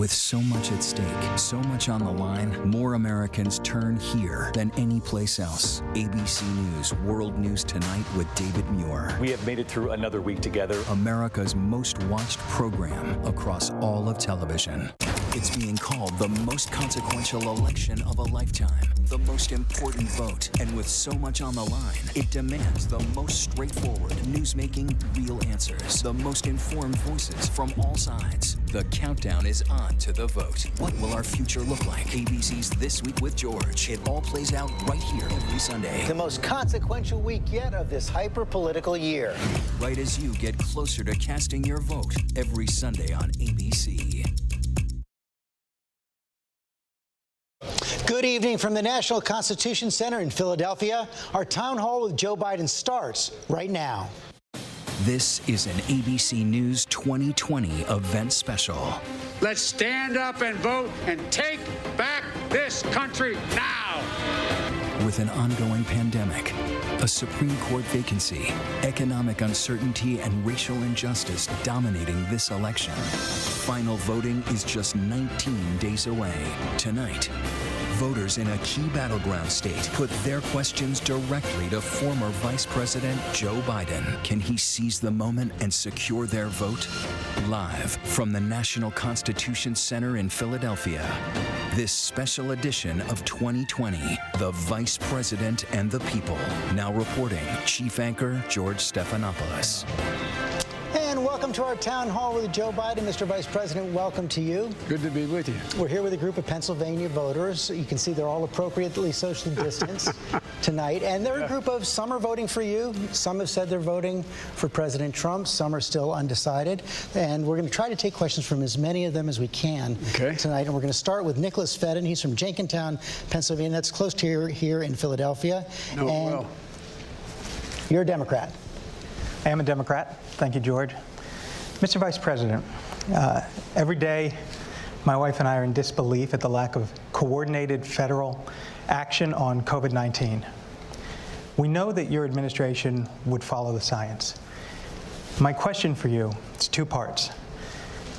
With so much at stake, so much on the line, more Americans turn here than any place else. ABC News World News Tonight with David Muir. We have made it through another week together. America's most watched program across all of television. It's being called the most consequential election of a lifetime, the most important vote. And with so much on the line, it demands the most straightforward, newsmaking, real answers, the most informed voices from all sides. The countdown is on to the vote. What will our future look like? ABC's This Week with George. It all plays out right here every Sunday. The most consequential week yet of this hyper political year. Right as you get closer to casting your vote every Sunday on ABC. Good evening from the National Constitution Center in Philadelphia. Our town hall with Joe Biden starts right now. This is an ABC News 2020 event special. Let's stand up and vote and take back this country now. With an ongoing pandemic, a Supreme Court vacancy, economic uncertainty, and racial injustice dominating this election, final voting is just 19 days away. Tonight, voters in a key battleground state put their questions directly to former Vice President Joe Biden. Can he seize the moment and secure their vote? Live from the National Constitution Center in Philadelphia, this special edition of 2020, The Vice President and the People. Now reporting, Chief Anchor George Stephanopoulos. And welcome to our town hall with Joe Biden. Mr. Vice President, welcome to you. Good to be with you. We're here with a group of Pennsylvania voters. You can see they're all appropriately socially distanced tonight. And they're a group of some are voting for you. Some have said they're voting for President Trump. Some are still undecided. And we're going to try to take questions from as many of them as we can Okay. tonight. And we're going to start with Nicholas Fedden. He's from Jenkintown, Pennsylvania. That's close to here, here in Philadelphia. No, and well, you're a Democrat. I am a Democrat. Thank you, George. Mr. Vice President, uh, every day my wife and I are in disbelief at the lack of coordinated federal action on COVID 19. We know that your administration would follow the science. My question for you is two parts.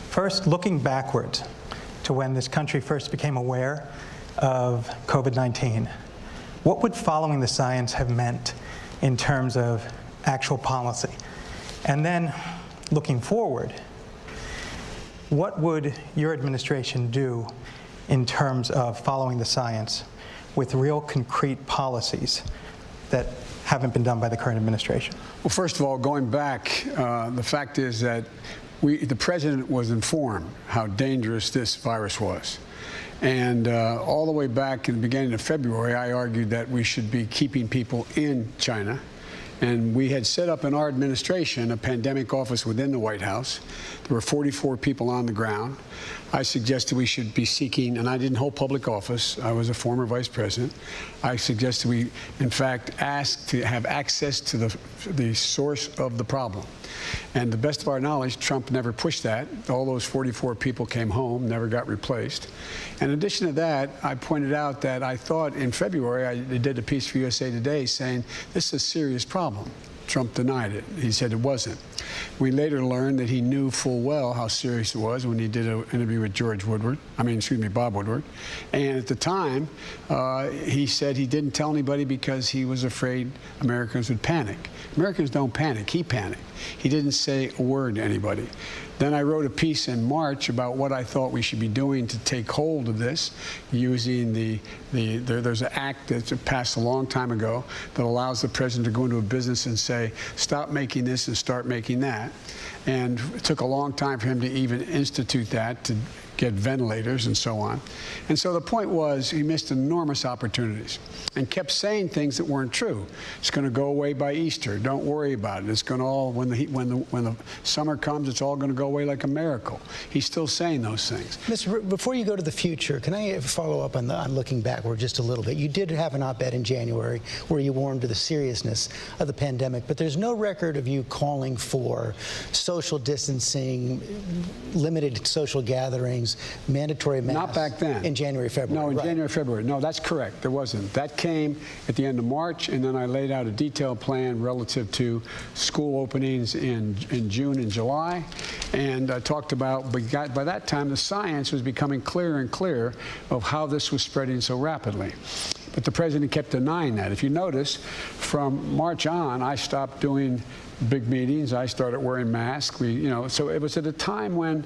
First, looking backwards to when this country first became aware of COVID 19, what would following the science have meant in terms of actual policy? And then, looking forward, what would your administration do in terms of following the science with real concrete policies that haven't been done by the current administration? well, first of all, going back, uh, the fact is that we, the president was informed how dangerous this virus was. And uh, all the way back in the beginning of February, I argued that we should be keeping people in China. And we had set up in our administration a pandemic office within the White House. There were 44 people on the ground. I suggested we should be seeking, and I didn't hold public office, I was a former vice president. I suggested we, in fact, ask to have access to the, the source of the problem. And the best of our knowledge, Trump never pushed that. All those 44 people came home, never got replaced. In addition to that, I pointed out that I thought in February, I did a piece for USA Today saying this is a serious problem. Trump denied it. He said it wasn't. We later learned that he knew full well how serious it was when he did an interview with George Woodward. I mean, excuse me, Bob Woodward. And at the time, uh, he said he didn't tell anybody because he was afraid Americans would panic. Americans don't panic. He panicked. He didn't say a word to anybody. Then I wrote a piece in March about what I thought we should be doing to take hold of this, using the, the there, there's an act that's passed a long time ago that allows the president to go into a business and say, stop making this and start making that. And it took a long time for him to even institute that, to get ventilators and so on. And so the point was he missed enormous opportunities and kept saying things that weren't true. It's going to go away by Easter. Don't worry about it. It's going to all when the heat, when the when the summer comes, it's all going to go away like a miracle. He's still saying those things. Mr. Before you go to the future, can I follow up on, the, on looking backward just a little bit? You did have an op-ed in January where you warned to the seriousness of the pandemic, but there's no record of you calling for social distancing, limited social gatherings, use mandatory masks. Not back then. In January, February. No, in right. January, February. No, that's correct. There wasn't. That came at the end of March, and then I laid out a detailed plan relative to school openings in in June and July, and I talked about. But got, by that time, the science was becoming clearer and clearer of how this was spreading so rapidly. But the president kept denying that. If you notice, from March on, I stopped doing big meetings. I started wearing masks. We, you know, so it was at a time when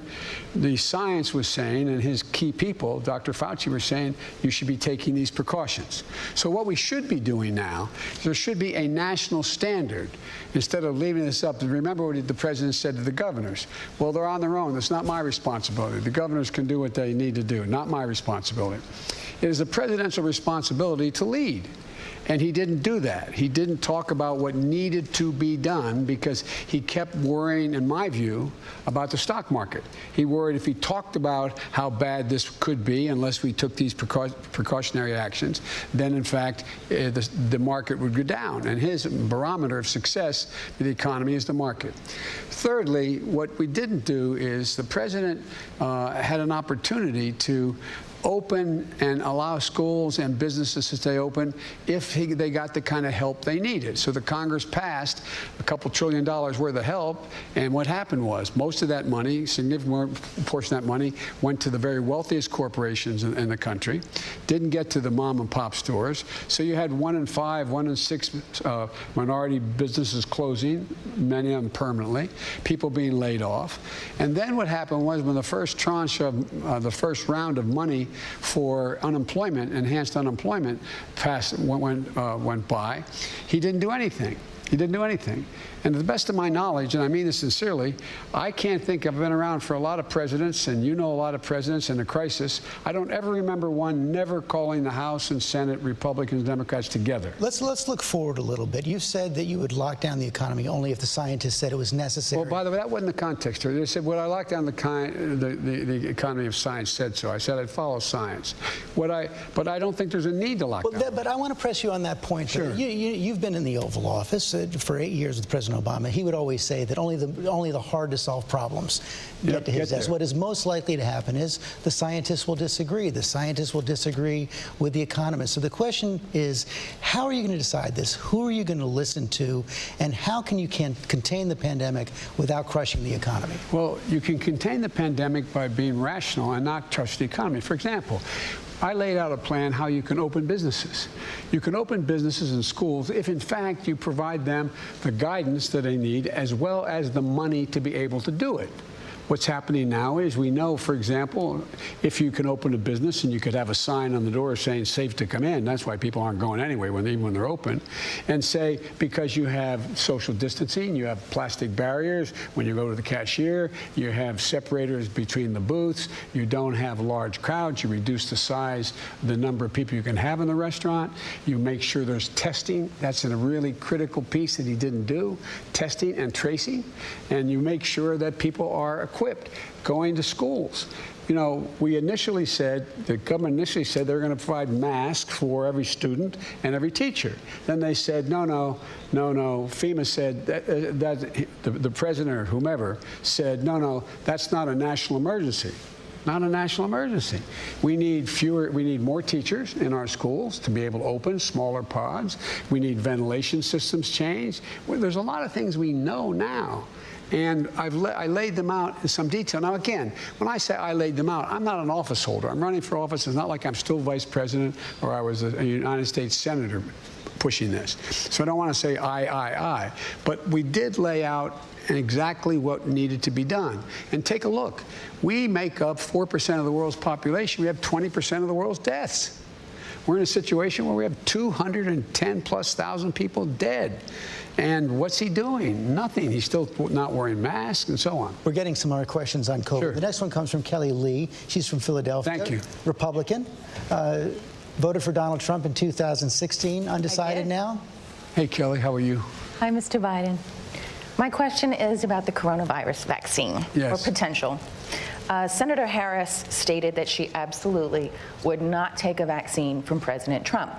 the science was saying, and his key people, Dr. Fauci, were saying, you should be taking these precautions. So what we should be doing now, there should be a national standard instead of leaving this up. Remember what the president said to the governors? Well, they're on their own. That's not my responsibility. The governors can do what they need to do, not my responsibility. It is the presidential responsibility to lead. And he didn't do that. He didn't talk about what needed to be done because he kept worrying, in my view, about the stock market. He worried if he talked about how bad this could be unless we took these precau precautionary actions, then in fact uh, the, the market would go down. And his barometer of success for the economy is the market. Thirdly, what we didn't do is the president uh, had an opportunity to open and allow schools and businesses to stay open if he, they got the kind of help they needed. So the Congress passed a couple trillion dollars worth of help, and what happened was most of that money, significant portion of that money, went to the very wealthiest corporations in, in the country, didn't get to the mom and pop stores. So you had one in five, one in six uh, minority businesses closing, many of them permanently, people being laid off. And then what happened was when the first tranche of uh, the first round of money for unemployment, enhanced unemployment, passed, went, uh, went by, he didn't do anything. He didn't do anything. And to the best of my knowledge, and I mean this sincerely, I can't think I've been around for a lot of presidents, and you know a lot of presidents in a crisis. I don't ever remember one never calling the House and Senate, Republicans, Democrats together. Let's let's look forward a little bit. You said that you would lock down the economy only if the scientists said it was necessary. Well, by the way, that wasn't the context. They said, "Would I lock down the, kind, the, the, the economy if science said so?" I said, "I'd follow science." What I, but I don't think there's a need to lock well, down. that, but I want to press you on that point. Sure. You, you, you've been in the Oval Office uh, for eight years with the President Obama. He would always say that only the only the hard to solve problems get Yep, to his desk. What is most likely to happen is the scientists will disagree. The scientists will disagree with the economists. So the question is, how are you going to decide this? Who are you going to listen to? And how can you can contain the pandemic without crushing the economy? Well, you can contain the pandemic by being rational and not trust the economy. For example, I laid out a plan how you can open businesses. You can open businesses and schools if, in fact, you provide them the guidance that they need as well as the money to be able to do it. What's happening now is we know, for example, if you can open a business and you could have a sign on the door saying safe to come in, that's why people aren't going anyway when, even when they're open, and say because you have social distancing, you have plastic barriers when you go to the cashier, you have separators between the booths, you don't have large crowds, you reduce the size, the number of people you can have in the restaurant, you make sure there's testing, that's a really critical piece that he didn't do, testing and tracing, and you make sure that people are equipped going to schools. You know, we initially said, the government initially said they were going to provide masks for every student and every teacher. Then they said, no, no, no, no. FEMA said, that, uh, that the, the president or whomever said, no, no, that's not a national emergency not a national emergency. We need fewer, we need more teachers in our schools to be able to open smaller pods. We need ventilation systems changed. There's a lot of things we know now. And I've la I laid them out in some detail. Now, again, when I say I laid them out, I'm not an office holder. I'm running for office. It's not like I'm still vice president or I was a, a United States senator pushing this. So I don't want to say I, I, I. But we did lay out exactly what needed to be done. And take a look. We make up 4% of the world's population. We have 20% of the world's deaths. We're in a situation where we have 210 plus thousand people dead. And what's he doing? Nothing. He's still not wearing masks and so on. We're getting some more questions on COVID. Sure. The next one comes from Kelly Lee. She's from Philadelphia. Thank you. Republican. Uh, voted for Donald Trump in 2016. Undecided now? Hey, Kelly, how are you? Hi, Mr. Biden. My question is about the coronavirus vaccine Yes. or potential. Uh, Senator Harris stated that she absolutely would not take a vaccine from President Trump.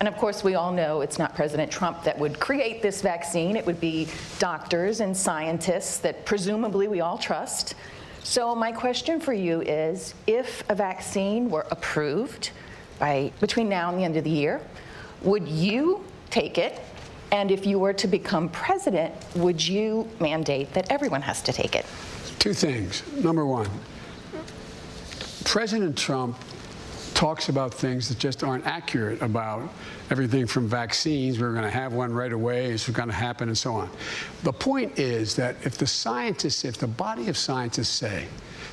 And of course, we all know it's not President Trump that would create this vaccine. It would be doctors and scientists that presumably we all trust. So my question for you is, if a vaccine were approved by between now and the end of the year, would you take it? And if you were to become president, would you mandate that everyone has to take it? Two things. Number one, President Trump talks about things that just aren't accurate about everything from vaccines, we're going to have one right away, it's going to happen, and so on. The point is that if the scientists, if the body of scientists say,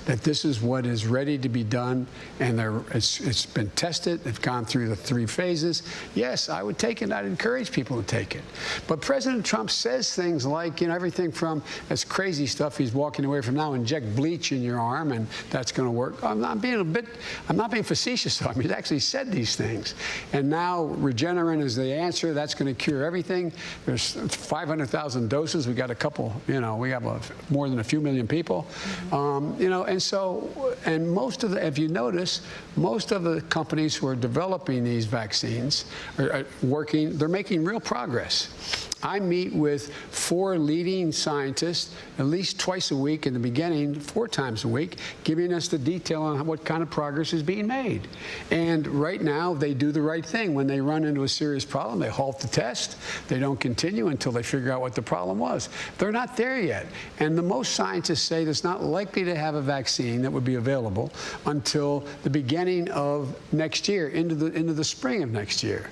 that this is what is ready to be done and it's, it's been tested, they've gone through the three phases. Yes, I would take it. I'd encourage people to take it. But President Trump says things like, you know, everything from this crazy stuff he's walking away from now, inject bleach in your arm and that's going to work. I'm not being a bit, I'm not being facetious. I mean, he's actually said these things. And now Regeneron is the answer. That's going to cure everything. There's 500,000 doses. We got a couple, you know, we have a, more than a few million people. Um, you know, and so, and most of the, if you notice, most of the companies who are developing these vaccines are, are working, they're making real progress. I meet with four leading scientists at least twice a week in the beginning, four times a week, giving us the detail on what kind of progress is being made. And right now, they do the right thing. When they run into a serious problem, they halt the test. They don't continue until they figure out what the problem was. They're not there yet. And the most scientists say it's not likely to have a vaccine that would be available until the beginning of next year, into the, into the spring of next year.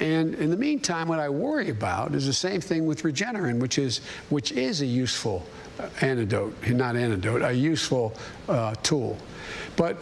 And in the meantime, what I worry about is the same thing with Regeneron, which is, which is a useful antidote, not antidote, a useful uh, tool. But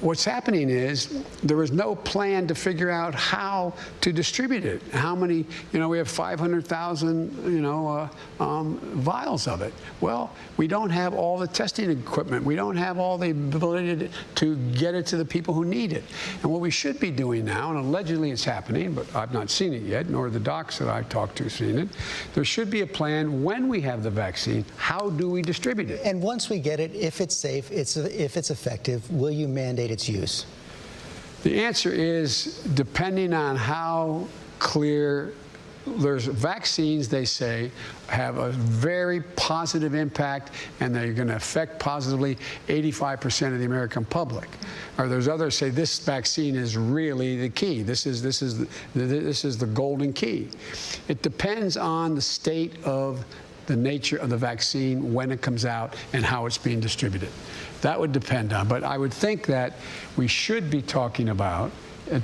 what's happening is there was no plan to figure out how to distribute it. How many, you know, we have 500,000, you know, uh, um, vials of it. Well, we don't have all the testing equipment. We don't have all the ability to, get it to the people who need it. And what we should be doing now, and allegedly it's happening, but I've not seen it yet, nor the docs that I've talked to seen it, there should be a plan when we have the vaccine, how do we distribute it? And once we get it, if it's safe, it's, if it's effective, will you mandate its use? The answer is depending on how clear there's vaccines, they say, have a very positive impact and they're going to affect positively 85% of the American public. Or there's others say this vaccine is really the key. This is, this is, the, this is the golden key. It depends on the state of the nature of the vaccine, when it comes out, and how it's being distributed. That would depend on. But I would think that we should be talking about uh,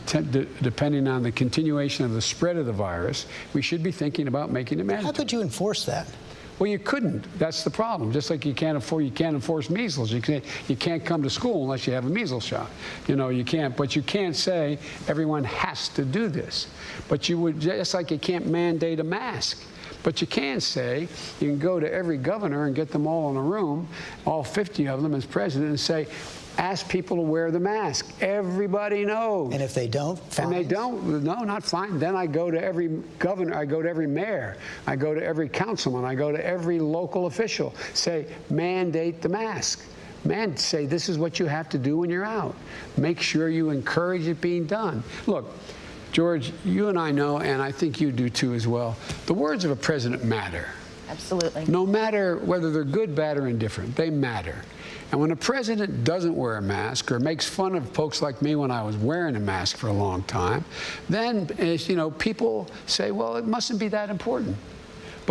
depending on the continuation of the spread of the virus, we should be thinking about making it mandatory. How could you enforce that? Well, you couldn't. That's the problem. Just like you can't afford, you can't enforce measles. You can't, you can't come to school unless you have a measles shot. You know, you can't. But you can't say everyone has to do this. But you would just like you can't mandate a mask. But you can say, you can go to every governor and get them all in a room, all 50 of them as president, and say, ask people to wear the mask. Everybody knows. And if they don't, fines? And they don't, no, not fine. Then I go to every governor, I go to every mayor, I go to every councilman, I go to every local official, say, mandate the mask. Man, say this is what you have to do when you're out. Make sure you encourage it being done. Look, George, you and I know, and I think you do too as well, the words of a president matter. Absolutely. No matter whether they're good, bad, or indifferent, they matter. And when a president doesn't wear a mask or makes fun of folks like me when I was wearing a mask for a long time, then, eh, you know, people say, well, it mustn't be that important.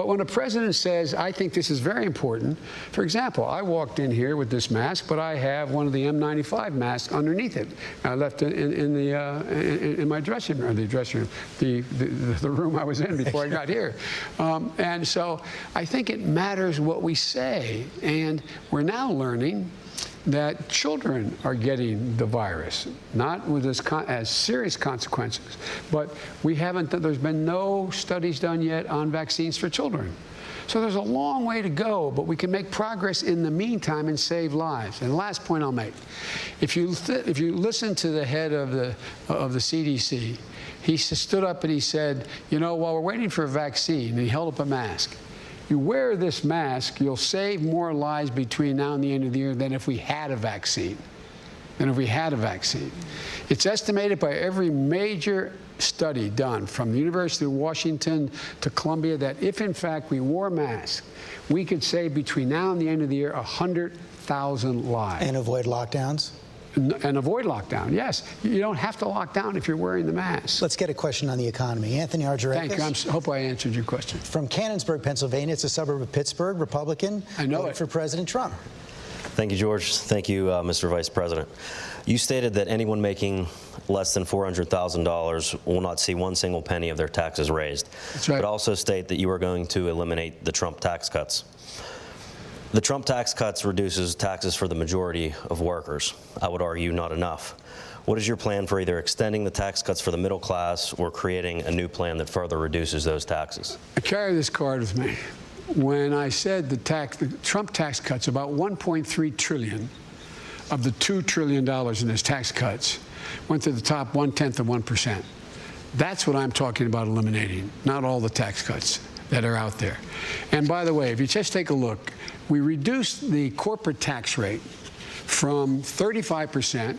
But when a president says, I think this is very important, for example, I walked in here with this mask, but I have one of the N95 masks underneath it. I left it in, in the, uh, in, in, my dressing room, the dressing room, the, the, the, room I was in before I got here. Um, and so I think it matters what we say. And we're now learning that children are getting the virus, not with as, as, serious consequences. But we haven't, there's been no studies done yet on vaccines for children. So there's a long way to go, but we can make progress in the meantime and save lives. And last point I'll make, if you, if you listen to the head of the, of the CDC, he stood up and he said, you know, while we're waiting for a vaccine, he held up a mask, you wear this mask, you'll save more lives between now and the end of the year than if we had a vaccine. Than if we had a vaccine. It's estimated by every major study done from the University of Washington to Columbia that if, in fact, we wore masks, we could save between now and the end of the year 100,000 lives. And avoid lockdowns? And avoid lockdown. Yes, you don't have to lock down if you're wearing the mask. Let's get a question on the economy. Anthony Argyrakis. Thank you. I hope I answered your question. From Canonsburg, Pennsylvania. It's a suburb of Pittsburgh, Republican. I know it. For President Trump. Thank you, George. Thank you, uh, Mr. Vice President. You stated that anyone making less than $400,000 will not see one single penny of their taxes raised. That's right. But also state that you are going to eliminate the Trump tax cuts. The Trump tax cuts reduces taxes for the majority of workers. I would argue not enough. What is your plan for either extending the tax cuts for the middle class or creating a new plan that further reduces those taxes? I carry this card with me. When I said the tax, the Trump tax cuts, about 1.3 trillion of the $2 trillion in his tax cuts went to the top one tenth of 1%. That's what I'm talking about eliminating, not all the tax cuts that are out there. And by the way, if you just take a look, we reduced the corporate tax rate from 35%,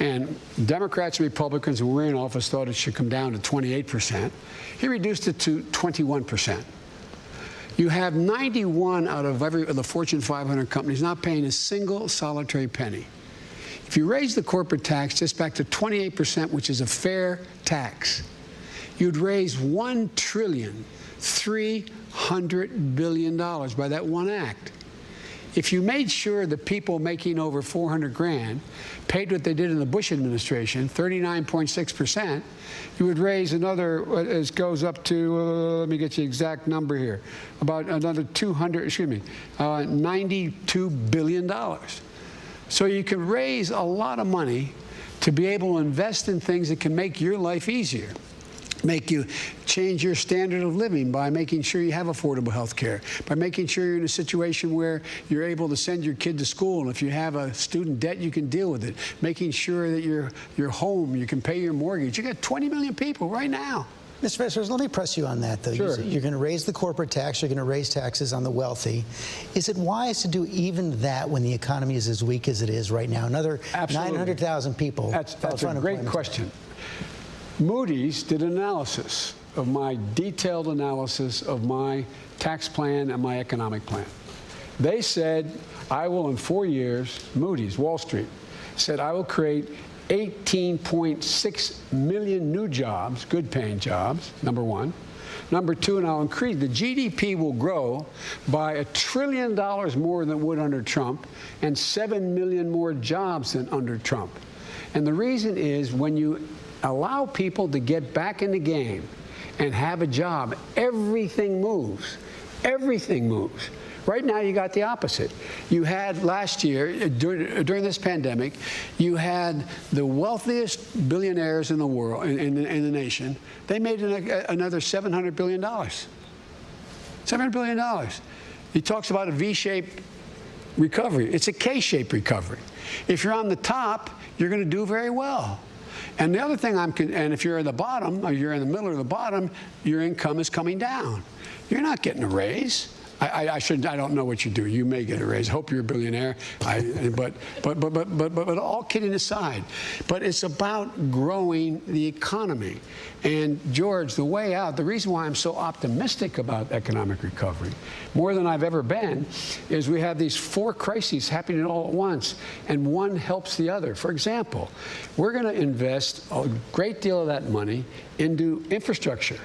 and Democrats and Republicans who were in office thought it should come down to 28%. He reduced it to 21%. You have 91 out of every of the Fortune 500 companies not paying a single solitary penny. If you raise the corporate tax just back to 28%, which is a fair tax, you'd raise 1 trillion, 300 billion dollars by that one act. If you made sure the people making over 400 grand paid what they did in the Bush administration, 39.6%, you would raise another, it goes up to, uh, let me get the exact number here, about another 200, excuse me, uh, $92 billion. So you can raise a lot of money to be able to invest in things that can make your life easier make you change your standard of living by making sure you have affordable health care, by making sure you're in a situation where you're able to send your kid to school, and if you have a student debt, you can deal with it, making sure that your, your home, you can pay your mortgage. You got 20 million people right now. Mr. President, let me press you on that, though. Sure. You're going to raise the corporate tax, you're going to raise taxes on the wealthy. Is it wise to do even that when the economy is as weak as it is right now? Another 900,000 people. That's, that's a great question. Moody's did an analysis of my detailed analysis of my tax plan and my economic plan. They said, I will, in four years, Moody's, Wall Street, said, I will create 18.6 million new jobs, good paying jobs, number one. Number two, and I'll increase, the GDP will grow by a trillion dollars more than it would under Trump and 7 million more jobs than under Trump. And the reason is when you allow people to get back in the game and have a job, everything moves. Everything moves. Right now, you got the opposite. You had last year, during, this pandemic, you had the wealthiest billionaires in the world, in, in, in the nation. They made an, another $700 billion. $700 billion. He talks about a V-shaped recovery. It's a K-shaped recovery. If you're on the top, you're going to do very well. And the other thing I'm, and if you're in the bottom, or you're in the middle or the bottom, your income is coming down. You're not getting a raise. I, I, should. I don't know what you do. You may get a raise. Hope you're a billionaire. I, but, but, but, but, but, but, all kidding aside, but it's about growing the economy. And George, the way out. The reason why I'm so optimistic about economic recovery, more than I've ever been, is we have these four crises happening all at once, and one helps the other. For example, we're going to invest a great deal of that money into infrastructure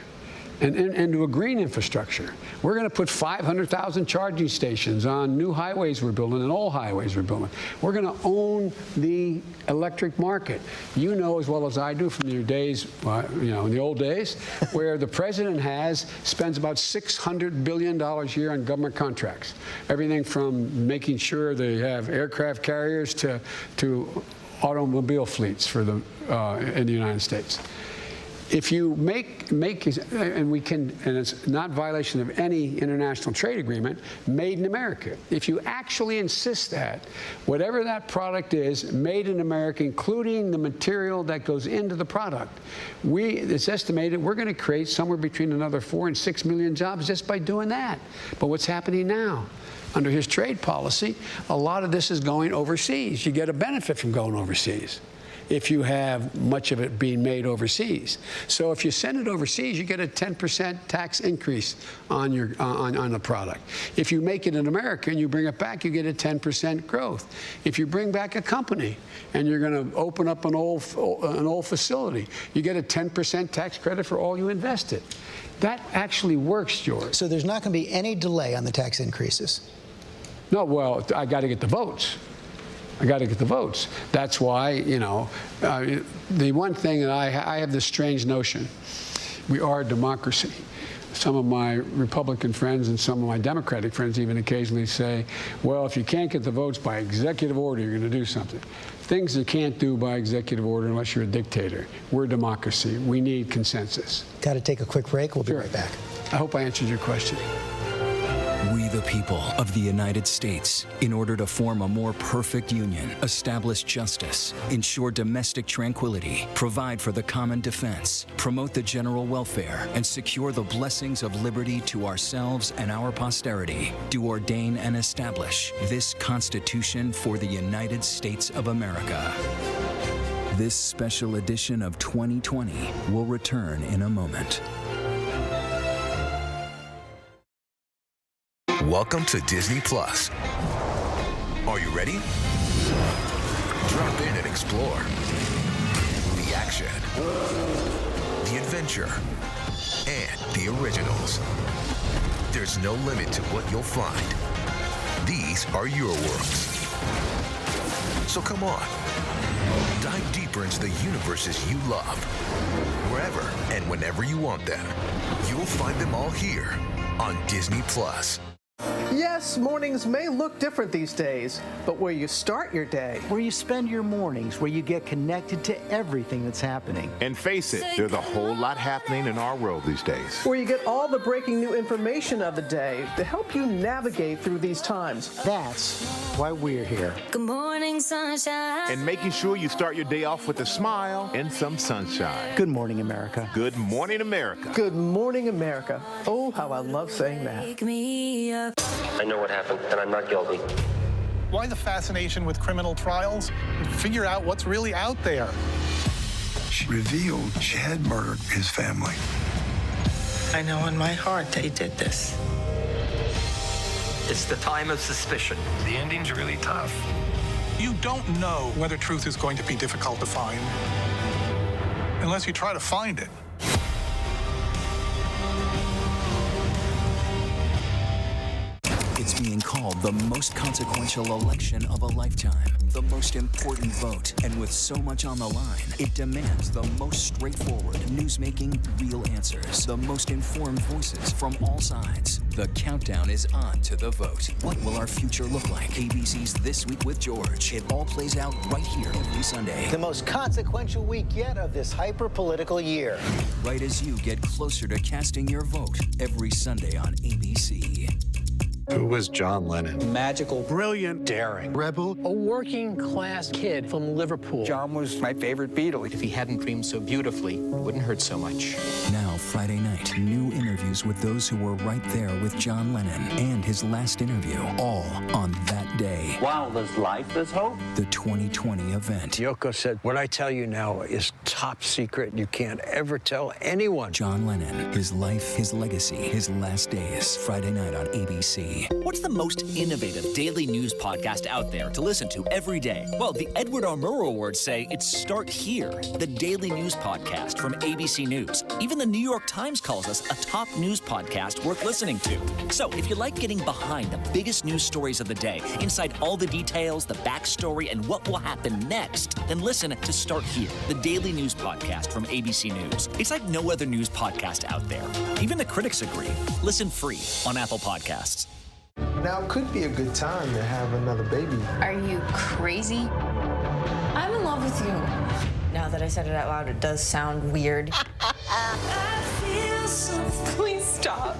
and, and, and to a green infrastructure. We're going to put 500,000 charging stations on new highways we're building and old highways we're building. We're going to own the electric market. You know as well as I do from your days, uh, you know, in the old days, where the president has spends about $600 billion a year on government contracts. Everything from making sure they have aircraft carriers to, to automobile fleets for the, uh, in the United States if you make make and we can and it's not violation of any international trade agreement made in america. If you actually insist that whatever that product is made in america including the material that goes into the product we it's estimated we're going to create somewhere between another 4 and 6 million jobs just by doing that. But what's happening now under his trade policy a lot of this is going overseas. You get a benefit from going overseas if you have much of it being made overseas. So if you send it overseas, you get a 10% tax increase on your uh, on, on the product. If you make it in America and you bring it back, you get a 10% growth. If you bring back a company and you're going to open up an old an old facility, you get a 10% tax credit for all you invested. That actually works, George. So there's not going to be any delay on the tax increases. No, well, I got to get the votes. I got to get the votes. That's why, you know, uh, the one thing that I, I have this strange notion we are a democracy. Some of my Republican friends and some of my Democratic friends even occasionally say, well, if you can't get the votes by executive order, you're going to do something. Things you can't do by executive order unless you're a dictator. We're a democracy. We need consensus. Got to take a quick break. We'll be Sure. right back. I hope I answered your question. The people of the United States, in order to form a more perfect union, establish justice, ensure domestic tranquility, provide for the common defense, promote the general welfare, and secure the blessings of liberty to ourselves and our posterity, do ordain and establish this Constitution for the United States of America. This special edition of 2020 will return in a moment. Welcome to Disney Plus. Are you ready? Drop in and explore. The action, the adventure, and the originals. There's no limit to what you'll find. These are your worlds. So come on. Dive deeper into the universes you love. Wherever and whenever you want them. You'll find them all here on Disney Plus. Yes, mornings may look different these days, but where you start your day, where you spend your mornings, where you get connected to everything that's happening. And face it, there's a whole lot happening in our world these days. where you get all the breaking new information of the day to help you navigate through these times. That's why we're here. Good morning, sunshine. And making sure you start your day off with a smile and some sunshine. Good morning, America. Good morning, America. Good morning, America. Oh, how I love saying that. Wake. I know what happened, and I'm not guilty. Why the fascination with criminal trials? Figure out what's really out there. She revealed she had murdered his family. I know in my heart they did this. It's the time of suspicion. The ending's really tough. You don't know whether truth is going to be difficult to find unless you try to find it. It's being called the most consequential election of a lifetime, the most important vote, and with so much on the line, it demands the most straightforward, newsmaking, real answers, the most informed voices from all sides. The countdown is on to the vote. What will our future look like? ABC's This Week with George. It all plays out right here every Sunday. The most consequential week yet of this hyper political year. Right as you get closer to casting your vote every Sunday on ABC. Who was John Lennon? Magical, brilliant, daring, rebel, a working class kid from Liverpool. John was my favorite Beatle. If he hadn't dreamed so beautifully, it wouldn't hurt so much. Now, Friday night, new interviews with those who were right there with John Lennon and his last interview, all on that day. While there's life, there's hope. The 2020 event. Yoko said, What I tell you now is top secret. You can't ever tell anyone. John Lennon, his life, his legacy, his last days. Friday night on ABC. What's the most innovative daily news podcast out there to listen to every day? Well, the Edward R. Murrow Awards say it's Start Here, the daily news podcast from ABC News. Even the New York Times calls us a top news podcast worth listening to. So if you like getting behind the biggest news stories of the day, inside all the details, the backstory, and what will happen next, then listen to Start Here, the daily news podcast from ABC News. It's like no other news podcast out there. Even the critics agree. Listen free on Apple Podcasts. Now could be a good time to have another baby. Are you crazy? I'm in love with you. Now that I said it out loud, it does sound weird. Please stop.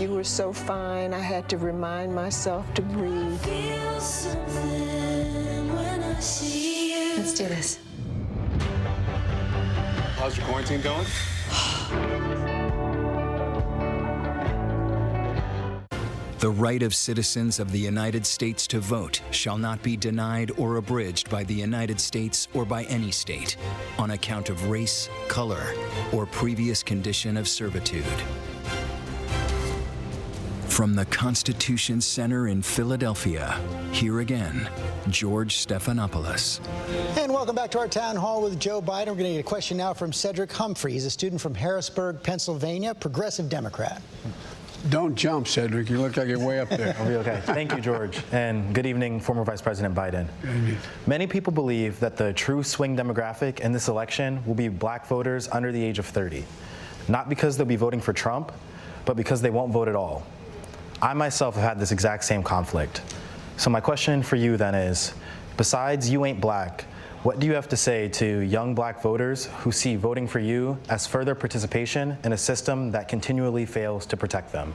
You were so fine, I had to remind myself to breathe. Let's do this. How's your quarantine going? The right of citizens of the United States to vote shall not be denied or abridged by the United States or by any state on account of race, color, or previous condition of servitude. From the Constitution Center in Philadelphia, here again, George Stephanopoulos. And welcome back to our town hall with Joe Biden. We're going to get a question now from Cedric Humphrey. He's a student from Harrisburg, Pennsylvania, progressive Democrat. Don't jump, Cedric. You look like you're way up there. I'll be okay. Thank you, George. And good evening, former Vice President Biden. Many people believe that the true swing demographic in this election will be black voters under the age of 30. Not because they'll be voting for Trump, but because they won't vote at all. I myself have had this exact same conflict. So my question for you then is, besides you ain't black, what do you have to say to young black voters who see voting for you as further participation in a system that continually fails to protect them?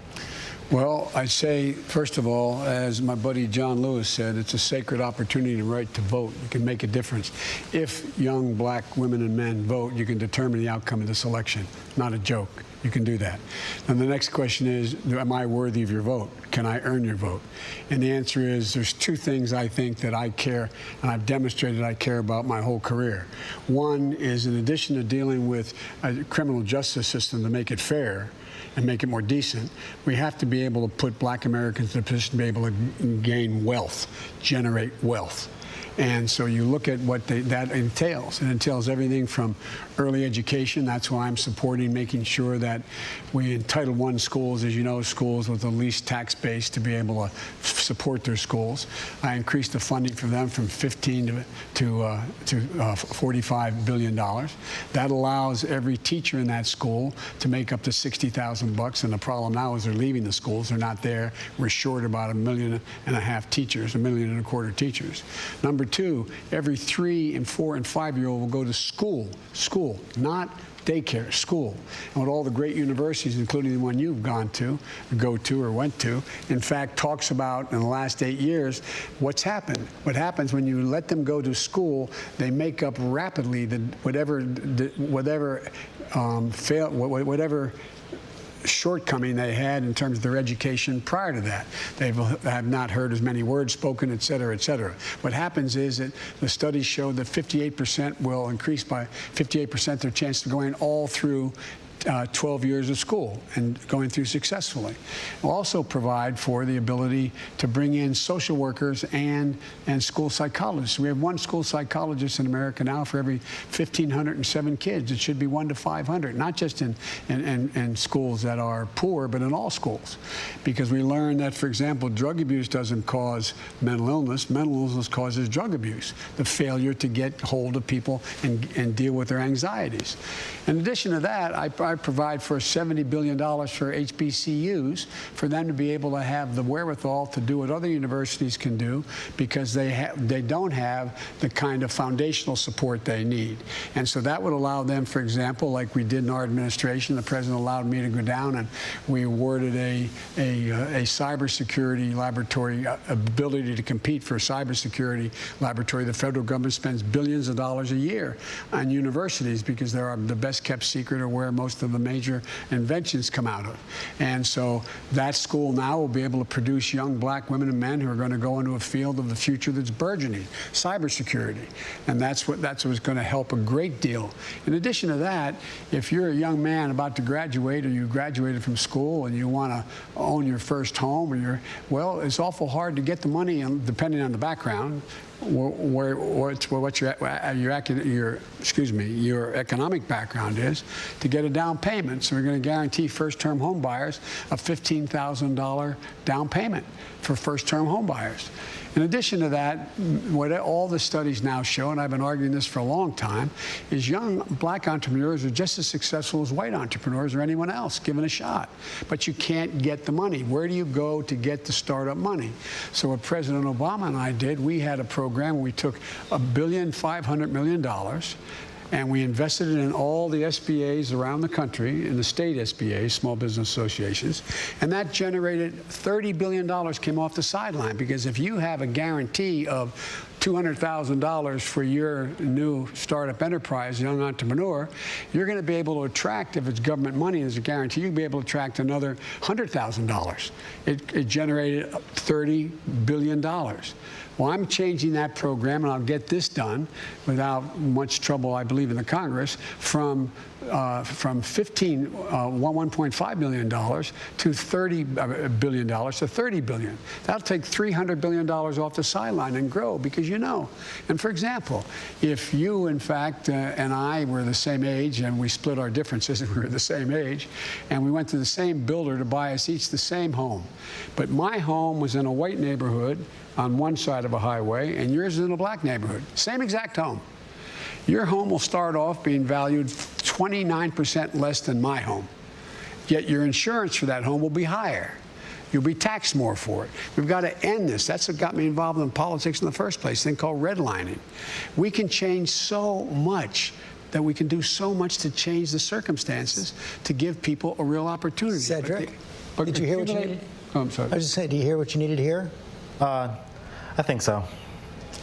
Well, I say, first of all, as my buddy John Lewis said, it's a sacred opportunity and right to vote. You can make a difference. If young black women and men vote, you can determine the outcome of this election. Not a joke. You can do that. And the next question is, am I worthy of your vote? Can I earn your vote? And the answer is, there's two things I think that I care, and I've demonstrated I care about my whole career. One is, in addition to dealing with a criminal justice system to make it fair, and make it more decent, we have to be able to put black Americans in a position to be able to gain wealth, generate wealth. And so you look at what they, that entails. It entails everything from early education. That's why I'm supporting making sure that we in Title I schools, as you know, schools with the least tax base to be able to support their schools. I increased the funding for them from 15 to to, uh, to uh, 45 billion dollars. That allows every teacher in that school to make up to 60,000 bucks. And the problem now is they're leaving the schools. They're not there. We're short about a million and a half teachers, a million and a quarter teachers. Number two, every three and four and five year old will go to school, school, not daycare, school. And what all the great universities, including the one you've gone to, go to, or went to, in fact, talks about in the last eight years what's happened. What happens when you let them go to school, they make up rapidly the whatever, the, whatever um, fail, whatever shortcoming they had in terms of their education prior to that. They have not heard as many words spoken, et cetera, et cetera. What happens is that the studies show that 58% will increase by 58% their chance of going all through uh, 12 years of school and going through successfully. We'll also provide for the ability to bring in social workers and, and school psychologists. We have one school psychologist in America now for every 1,507 kids. It should be one to 500, not just in, in, in, in schools that are poor, but in all schools. Because we learned that, for example, drug abuse doesn't cause mental illness. Mental illness causes drug abuse, the failure to get hold of people and, and deal with their anxieties. In addition to that, I, I provide for $70 billion for HBCUs for them to be able to have the wherewithal to do what other universities can do because they, they don't have the kind of foundational support they need. And so that would allow them, for example, like we did in our administration, the president allowed me to go down and we awarded a, a, a cybersecurity laboratory uh, ability to compete for a cybersecurity laboratory. The federal government spends billions of dollars a year on universities because they're the best kept secret or where most of the major inventions come out of. And so that school now will be able to produce young black women and men who are going to go into a field of the future that's burgeoning, cybersecurity. And that's what that's what's going to help a great deal. In addition to that, if you're a young man about to graduate or you graduated from school and you want to own your first home or you're well, it's awful hard to get the money depending on the background where, what's, what your, uh, your, your, excuse me, your economic background is to get a down payment. So we're going to guarantee first-term home buyers a $15,000 down payment for first-term home buyers. In addition to that, what all the studies now show, and I've been arguing this for a long time, is young black entrepreneurs are just as successful as white entrepreneurs or anyone else given a shot. But you can't get the money. Where do you go to get the startup money? So what President Obama and I did, we had a program where we took a billion, five hundred million dollars, and we invested in all the SBAs around the country, in the state SBAs, small business associations, and that generated $30 billion came off the sideline because if you have a guarantee of $200,000 for your new startup enterprise, young entrepreneur, you're going to be able to attract, if it's government money as a guarantee, you'll be able to attract another $100,000. It, it generated $30 billion. Well, I'm changing that program, and I'll get this done without much trouble, I believe, in the Congress, from uh, from 15, uh, 1.5 billion dollars to 30 billion dollars to 30 billion. That'll take 300 billion dollars off the sideline and grow because you know. And for example, if you, in fact, uh, and I were the same age and we split our differences and we were the same age, and we went to the same builder to buy us each the same home, but my home was in a white neighborhood on one side of a highway, and yours is in a black neighborhood. Same exact home. Your home will start off being valued 29% less than my home. Yet your insurance for that home will be higher. You'll be taxed more for it. We've got to end this. That's what got me involved in politics in the first place, a thing called redlining. We can change so much that we can do so much to change the circumstances to give people a real opportunity. Cedric, but, did you hear what you needed? Oh, I'm sorry. I was just saying, do you hear what you needed to hear? Uh, I think so.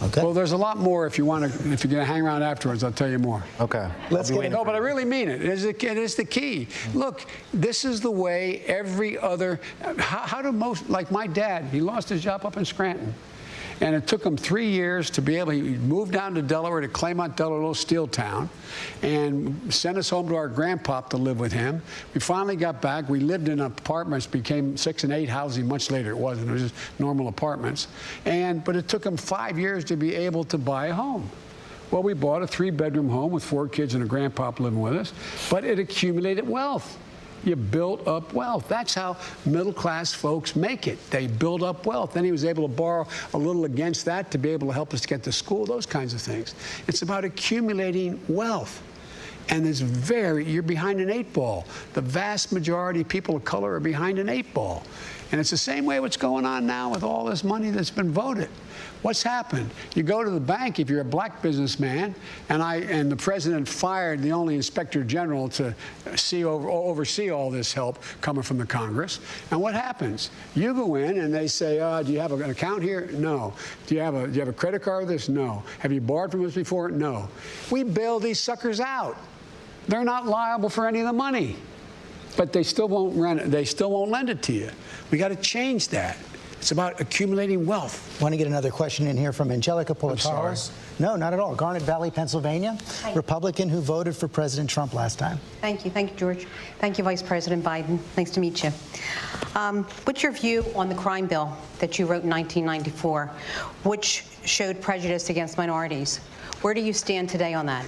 Okay. Well, there's a lot more if you want to. If you're going to hang around afterwards, I'll tell you more. Okay. Let's get No, but I really mean it. It is, the, it is the key. Look, this is the way every other. How, how do most? Like my dad, he lost his job up in Scranton. And it took him three years to be able, he moved down to Delaware to Claymont, Delaware, little steel town, and sent us home to our grandpop to live with him. We finally got back. We lived in apartments, became Section 8 housing much later. It wasn't, it was just normal apartments. And, but it took him five years to be able to buy a home. Well, we bought a three bedroom home with four kids and a grandpop living with us, but it accumulated wealth. You build up wealth. That's how middle class folks make it. They build up wealth. Then he was able to borrow a little against that to be able to help us get to school, those kinds of things. It's about accumulating wealth. And there's very, you're behind an eight ball. The vast majority of people of color are behind an eight ball. And it's the same way what's going on now with all this money that's been voted. What's happened? You go to the bank if you're a black businessman, and I and the president fired the only inspector general to see over, oversee all this help coming from the Congress. And what happens? You go in and they say, uh, "Do you have an account here? No. Do you have a Do you have a credit card with this? No. Have you borrowed from us before? No. We bail these suckers out. They're not liable for any of the money, but they still won't run it. They still won't lend it to you. We got to change that. It's about accumulating wealth. Want to get another question in here from Angelica Politaros? No, not at all. Garnet Valley, Pennsylvania, Hi. Republican who voted for President Trump last time. Thank you. Thank you, George. Thank you, Vice President Biden. Nice to meet you. Um, what's your view on the crime bill that you wrote in 1994, which showed prejudice against minorities? Where do you stand today on that?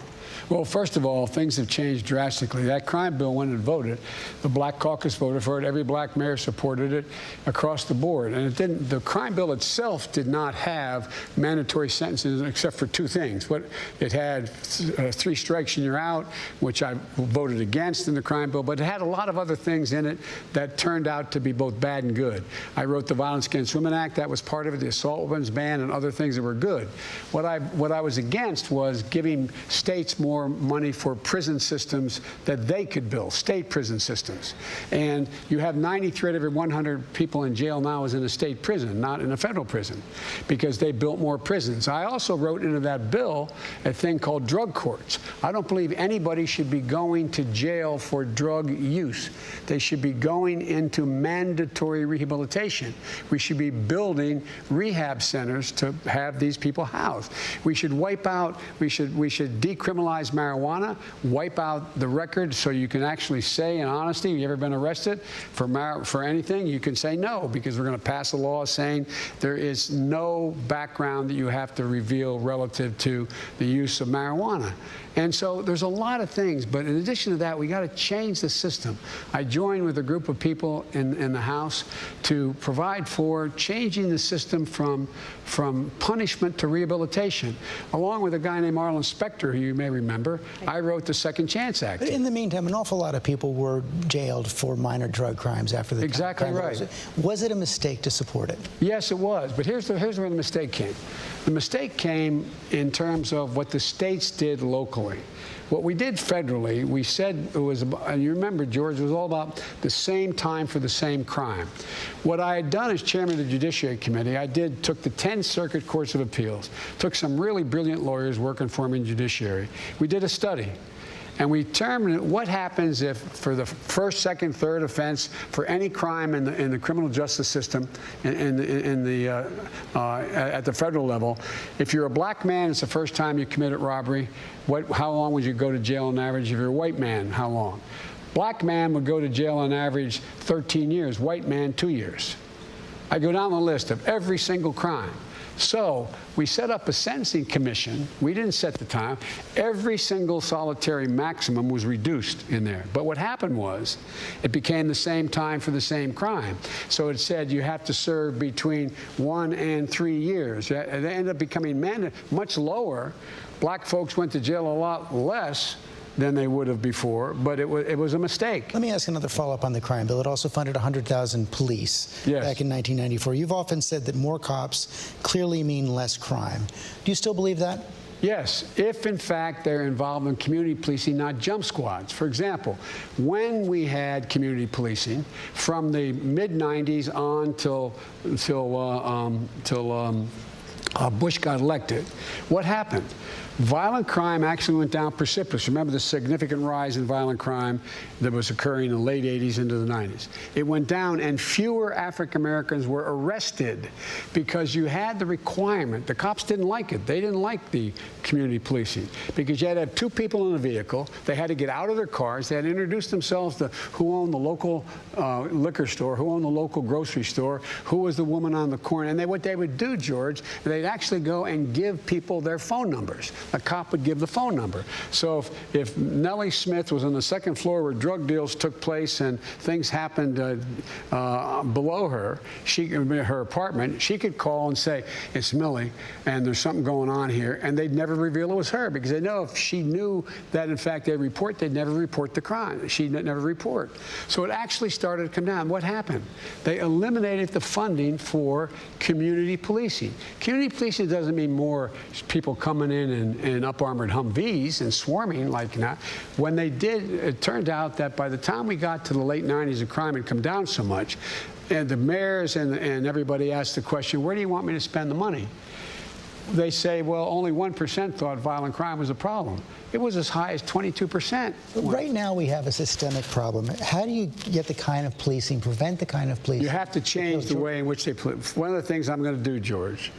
Well, first of all, things have changed drastically. That crime bill, went and voted, the Black Caucus voted for it. Every black mayor supported it across the board. And it didn't. The crime bill itself did not have mandatory sentences except for two things. What it had uh, three strikes and you're out, which I voted against in the crime bill. But it had a lot of other things in it that turned out to be both bad and good. I wrote the Violence Against Women Act. That was part of it. The assault weapons ban and other things that were good. What I what I was against was giving states more more money for prison systems that they could build, state prison systems. And you have 93 out of every 100 people in jail now is in a state prison, not in a federal prison, because they built more prisons. I also wrote into that bill a thing called drug courts. I don't believe anybody should be going to jail for drug use. They should be going into mandatory rehabilitation. We should be building rehab centers to have these people housed. We should wipe out, we should, we should decriminalize marijuana, wipe out the record so you can actually say in honesty, have you ever been arrested for, mar- for anything? You can say no because we're going to pass a law saying there is no background that you have to reveal relative to the use of marijuana. And so there's a lot of things, but in addition to that, we got to change the system. I joined with a group of people in, in the House to provide for changing the system from, from punishment to rehabilitation. Along with a guy named Arlen Specter, who you may remember, I wrote the Second Chance Act. But in the meantime, an awful lot of people were jailed for minor drug crimes after the Exactly crime. right. Was it a mistake to support it? Yes, it was. But here's, the, here's where the mistake came. The mistake came in terms of what the states did locally. What we did federally, we said it was, and you remember, George, was all about the same time for the same crime. What I had done as chairman of the Judiciary Committee, I did took the 10 circuit courts of appeals, took some really brilliant lawyers working for me in judiciary. We did a study and we determine what happens if, for the first, second, third offense, for any crime in the, in the criminal justice system, in, in, in the, uh, uh, at the federal level, if you're a black man, it's the first time you committed robbery, what, how long would you go to jail on average? If you're a white man, how long? Black man would go to jail on average 13 years, white man, two years. I go down the list of every single crime. So we set up a sentencing commission. We didn't set the time. Every single solitary maximum was reduced in there. But what happened was it became the same time for the same crime. So it said you have to serve between one and three years. They ended up becoming much lower. Black folks went to jail a lot less than they would have before, but it was, it was a mistake. Let me ask another follow-up on the crime bill. It also funded 100,000 police yes. back in 1994. You've often said that more cops clearly mean less crime. Do you still believe that? Yes, if in fact they're involved in community policing, not jump squads. For example, when we had community policing from the mid 90s on till, till, uh, um, till um, uh, Bush got elected, what happened? Violent crime actually went down precipitously. Remember the significant rise in violent crime that was occurring in the late 80s into the 90s. It went down, and fewer African Americans were arrested because you had the requirement. The cops didn't like it. They didn't like the community policing because you had to have two people in a vehicle. They had to get out of their cars. They had to introduce themselves to who owned the local uh, liquor store, who owned the local grocery store, who was the woman on the corner. And they, what they would do, George, they'd actually go and give people their phone numbers a cop would give the phone number. So if, if Nellie Smith was on the second floor where drug deals took place and things happened uh, uh, below her, she her apartment, she could call and say, "It's Millie, and there's something going on here," and they'd never reveal it was her because they know if she knew that in fact they report, they'd never report the crime. She'd never report. So it actually started to come down. What happened? They eliminated the funding for community policing. Community policing doesn't mean more people coming in and in up armored Humvees and swarming like that. When they did, it turned out that by the time we got to the late 90s, the crime had come down so much, and the mayors and, and everybody asked the question, where do you want me to spend the money? They say, well, only 1% thought violent crime was a problem. It was as high as 22%. Right now, we have a systemic problem. How do you get the kind of policing, prevent the kind of policing? You have to change the way in which they police. One of the things I'm going to do, George,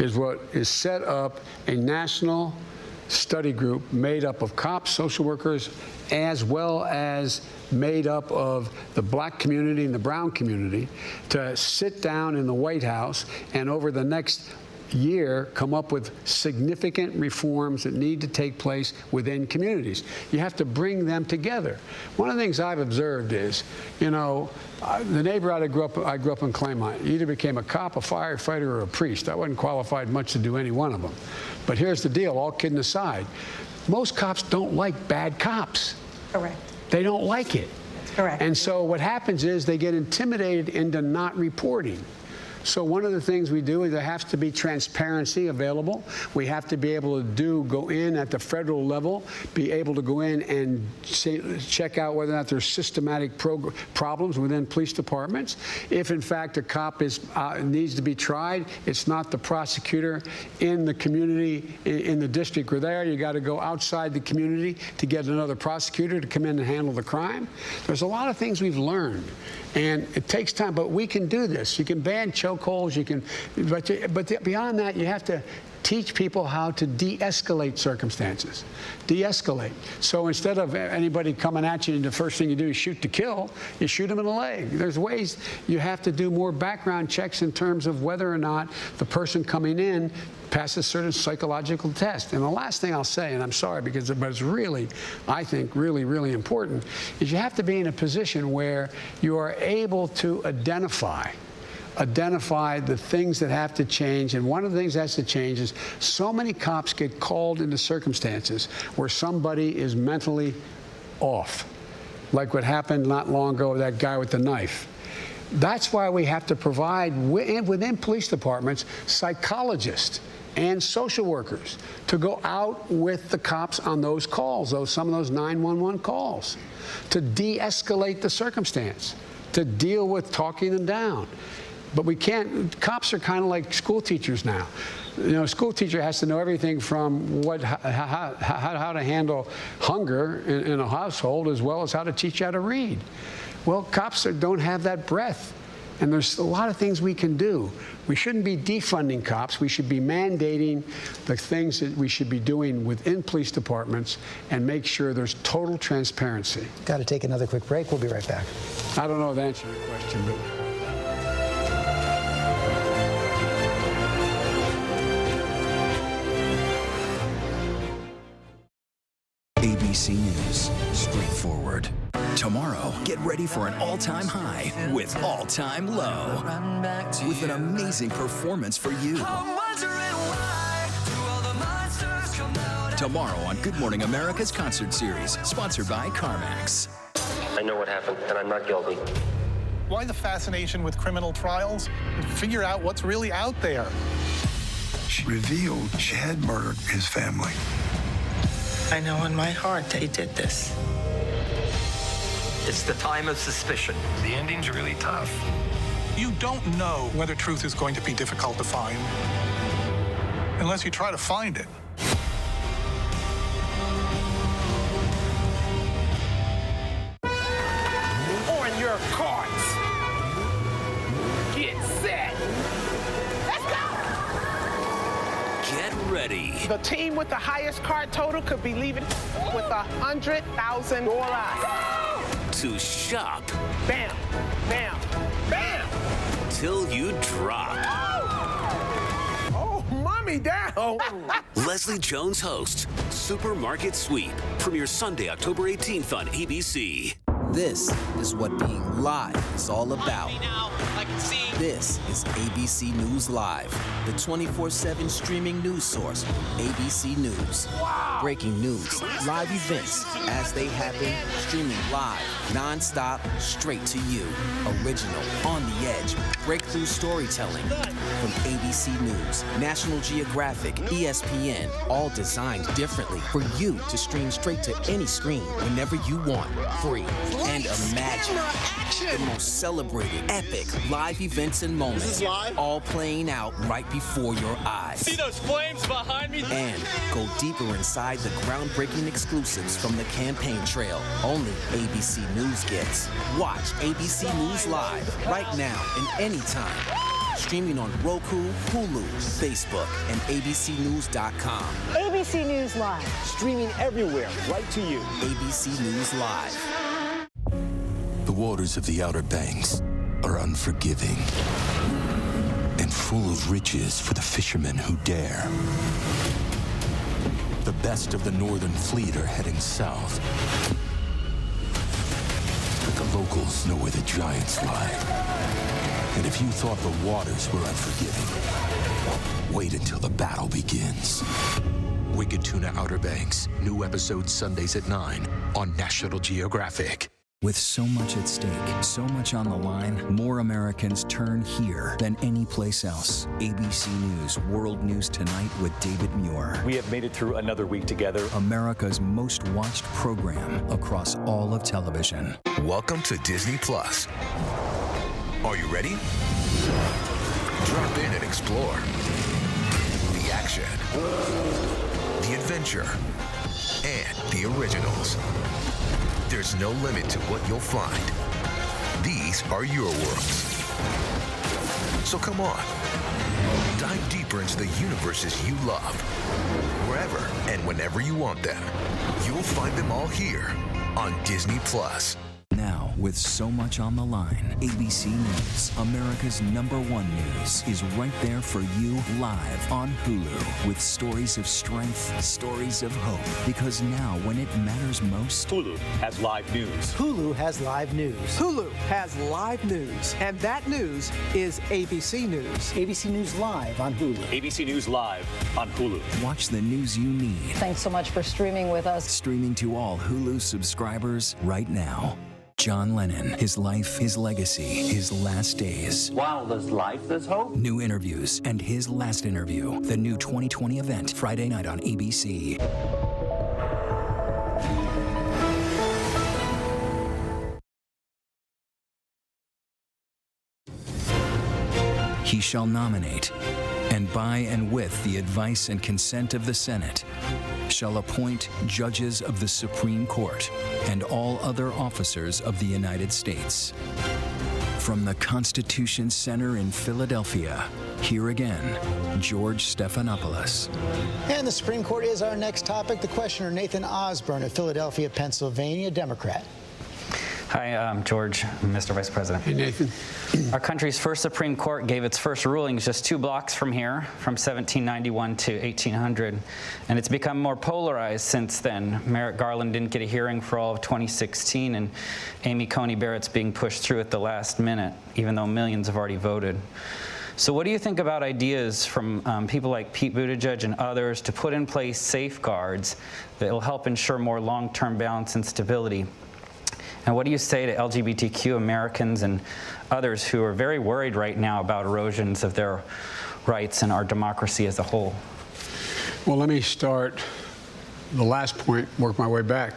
is what is set up a national study group made up of cops, social workers, as well as made up of the black community and the brown community to sit down in the White House and over the next year come up with significant reforms that need to take place within communities. You have to bring them together. One of the things I've observed is, you know, uh, the neighborhood I grew up, I grew up in Claymont. Either became a cop, a firefighter, or a priest. I wasn't qualified much to do any one of them. But here's the deal, all kidding aside. Most cops don't like bad cops. Correct. They don't like it. That's correct. And so what happens is they get intimidated into not reporting. So one of the things we do is there has to be transparency available. We have to be able to do go in at the federal level, be able to go in and say, check out whether or not there's systematic problems within police departments. If in fact a cop is uh, needs to be tried, it's not the prosecutor in the community in, in the district or there. You got to go outside the community to get another prosecutor to come in and handle the crime. There's a lot of things we've learned, and it takes time, but we can do this. You can ban chokeholds. You can, but but beyond that, you have to teach people how to de-escalate circumstances. De-escalate. So instead of anybody coming at you and the first thing you do is shoot to kill, you shoot them in the leg. There's ways you have to do more background checks in terms of whether or not the person coming in passes certain psychological tests. And the last thing I'll say, and I'm sorry because but it's really, I think, really, really important, is you have to be in a position where you are able to identify identify the things that have to change. And one of the things that has to change is so many cops get called into circumstances where somebody is mentally off, like what happened not long ago that guy with the knife. That's why we have to provide within police departments psychologists and social workers to go out with the cops on those calls, those some of those 911 calls, to de-escalate the circumstance, to deal with talking them down. But we can't. Cops are kind of like school teachers now. You know, a school teacher has to know everything from what how, how, how to handle hunger in, in, a household as well as how to teach how to read. Well, cops don't have that breadth. And there's a lot of things we can do. We shouldn't be defunding cops. We should be mandating the things that we should be doing within police departments and make sure there's total transparency. Got to take another quick break. We'll be right back. I don't know if answer to your question, but. ABC News, straightforward. Tomorrow, get ready for an all time high with all time low. With an amazing performance for you. Tomorrow on Good Morning America's concert series, sponsored by CarMax. I know what happened, and I'm not guilty. Why the fascination with criminal trials? Figure out what's really out there. She revealed she had murdered his family. I know in my heart they did this. It's the time of suspicion. The ending's really tough. You don't know whether truth is going to be difficult to find unless you try to find it. Ready. The team with the highest card total could be leaving with a hundred thousand dollars. To shop. Bam, bam, bam. Till you drop. Oh, mommy down. Leslie Jones hosts Supermarket Sweep. Premieres Sunday, October 18th on ABC. This is what being live is all about. This is ABC News Live, the 24 7 streaming news source from ABC News. Breaking news, live events as they happen, streaming live, non-stop, straight to you. Original, on the edge, breakthrough storytelling from ABC News, National Geographic, ESPN, all designed differently for you to stream straight to any screen whenever you want, free. And imagine the most celebrated, epic live events and moments, all playing out right before your eyes. See those flames behind me? And go deeper inside the groundbreaking exclusives from the campaign trail only ABC News gets. Watch ABC News Live right now and anytime. Streaming on Roku, Hulu, Facebook, and abcnews.com. ABC News Live. Streaming everywhere, right to you. ABC News Live. The waters of the Outer Banks are unforgiving and full of riches for the fishermen who dare. The best of the Northern Fleet are heading south. But the locals know where the giants lie. And if you thought the waters were unforgiving, wait until the battle begins. Wicked Tuna Outer Banks. New episodes Sundays at 9 on National Geographic. With so much at stake, so much on the line, more Americans turn here than any place else. ABC News World News Tonight with David Muir. We have made it through another week together. America's most watched program across all of television. Welcome to Disney Plus. Are you ready? Drop in and explore. The action, the adventure, and the originals. There's no limit to what you'll find. These are your worlds. So come on. Dive deeper into the universes you love. Wherever and whenever you want them. You'll find them all here on Disney Plus. Now, with so much on the line, ABC News, America's number one news, is right there for you live on Hulu with stories of strength, stories of hope. Because now, when it matters most, Hulu has live news. Hulu has live news. Hulu has live news, and that news is ABC News. ABC News Live on Hulu. ABC News Live on Hulu. Watch the news you need. Thanks so much for streaming with us. Streaming to all Hulu subscribers right now. John Lennon, his life, his legacy, his last days. While there's life, there's hope. New interviews and his last interview. The new 2020 event, Friday night on ABC. He shall nominate, and by and with the advice and consent of the Senate, shall appoint judges of the Supreme Court and all other officers of the United States. From the Constitution Center in Philadelphia, here again, George Stephanopoulos. And the Supreme Court is our next topic. The questioner, Nathan Osborne of Philadelphia, Pennsylvania, Democrat. Hi, um, George, Mr. Vice President. Hey, Nathan. Our country's first Supreme Court gave its first rulings just two blocks from here, from 1791 to 1800, and it's become more polarized since then. Merrick Garland didn't get a hearing for all of 2016, and Amy Coney Barrett's being pushed through at the last minute, even though millions have already voted. So, what do you think about ideas from um, people like Pete Buttigieg and others to put in place safeguards that will help ensure more long term balance and stability? And what do you say to LGBTQ Americans and others who are very worried right now about erosions of their rights and our democracy as a whole? Well, let me start the last point, work my way back.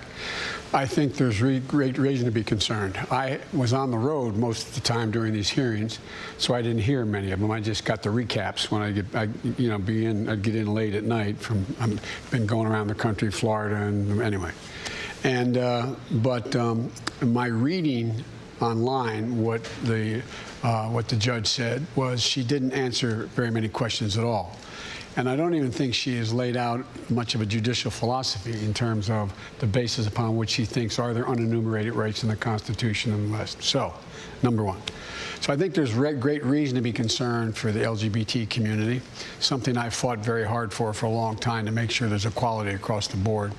I think there's re great reason to be concerned. I was on the road most of the time during these hearings, so I didn't hear many of them. I just got the recaps when I get, I, you know, be in, I'd get in late at night from, I've been going around the country, Florida, and anyway. And, uh, but um, my reading online, what the, uh, what the judge said was she didn't answer very many questions at all. And I don't even think she has laid out much of a judicial philosophy in terms of the basis upon which she thinks are there unenumerated rights in the Constitution and the rest. So, number one. So I think there's re great reason to be concerned for the LGBT community, something I fought very hard for for a long time to make sure there's equality across the board.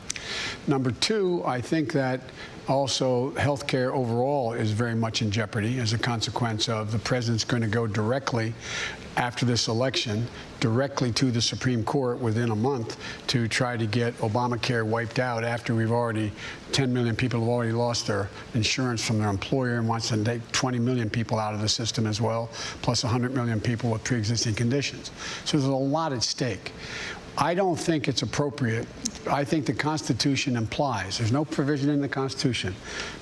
Number two, I think that also healthcare overall is very much in jeopardy as a consequence of the president's going to go directly after this election directly to the Supreme Court within a month to try to get Obamacare wiped out after we've already 10 million people have already lost their insurance from their employer and wants to take 20 million people out of the system as well, plus 100 million people with pre-existing conditions. So there's a lot at stake. I don't think it's appropriate. I think the Constitution implies, there's no provision in the Constitution.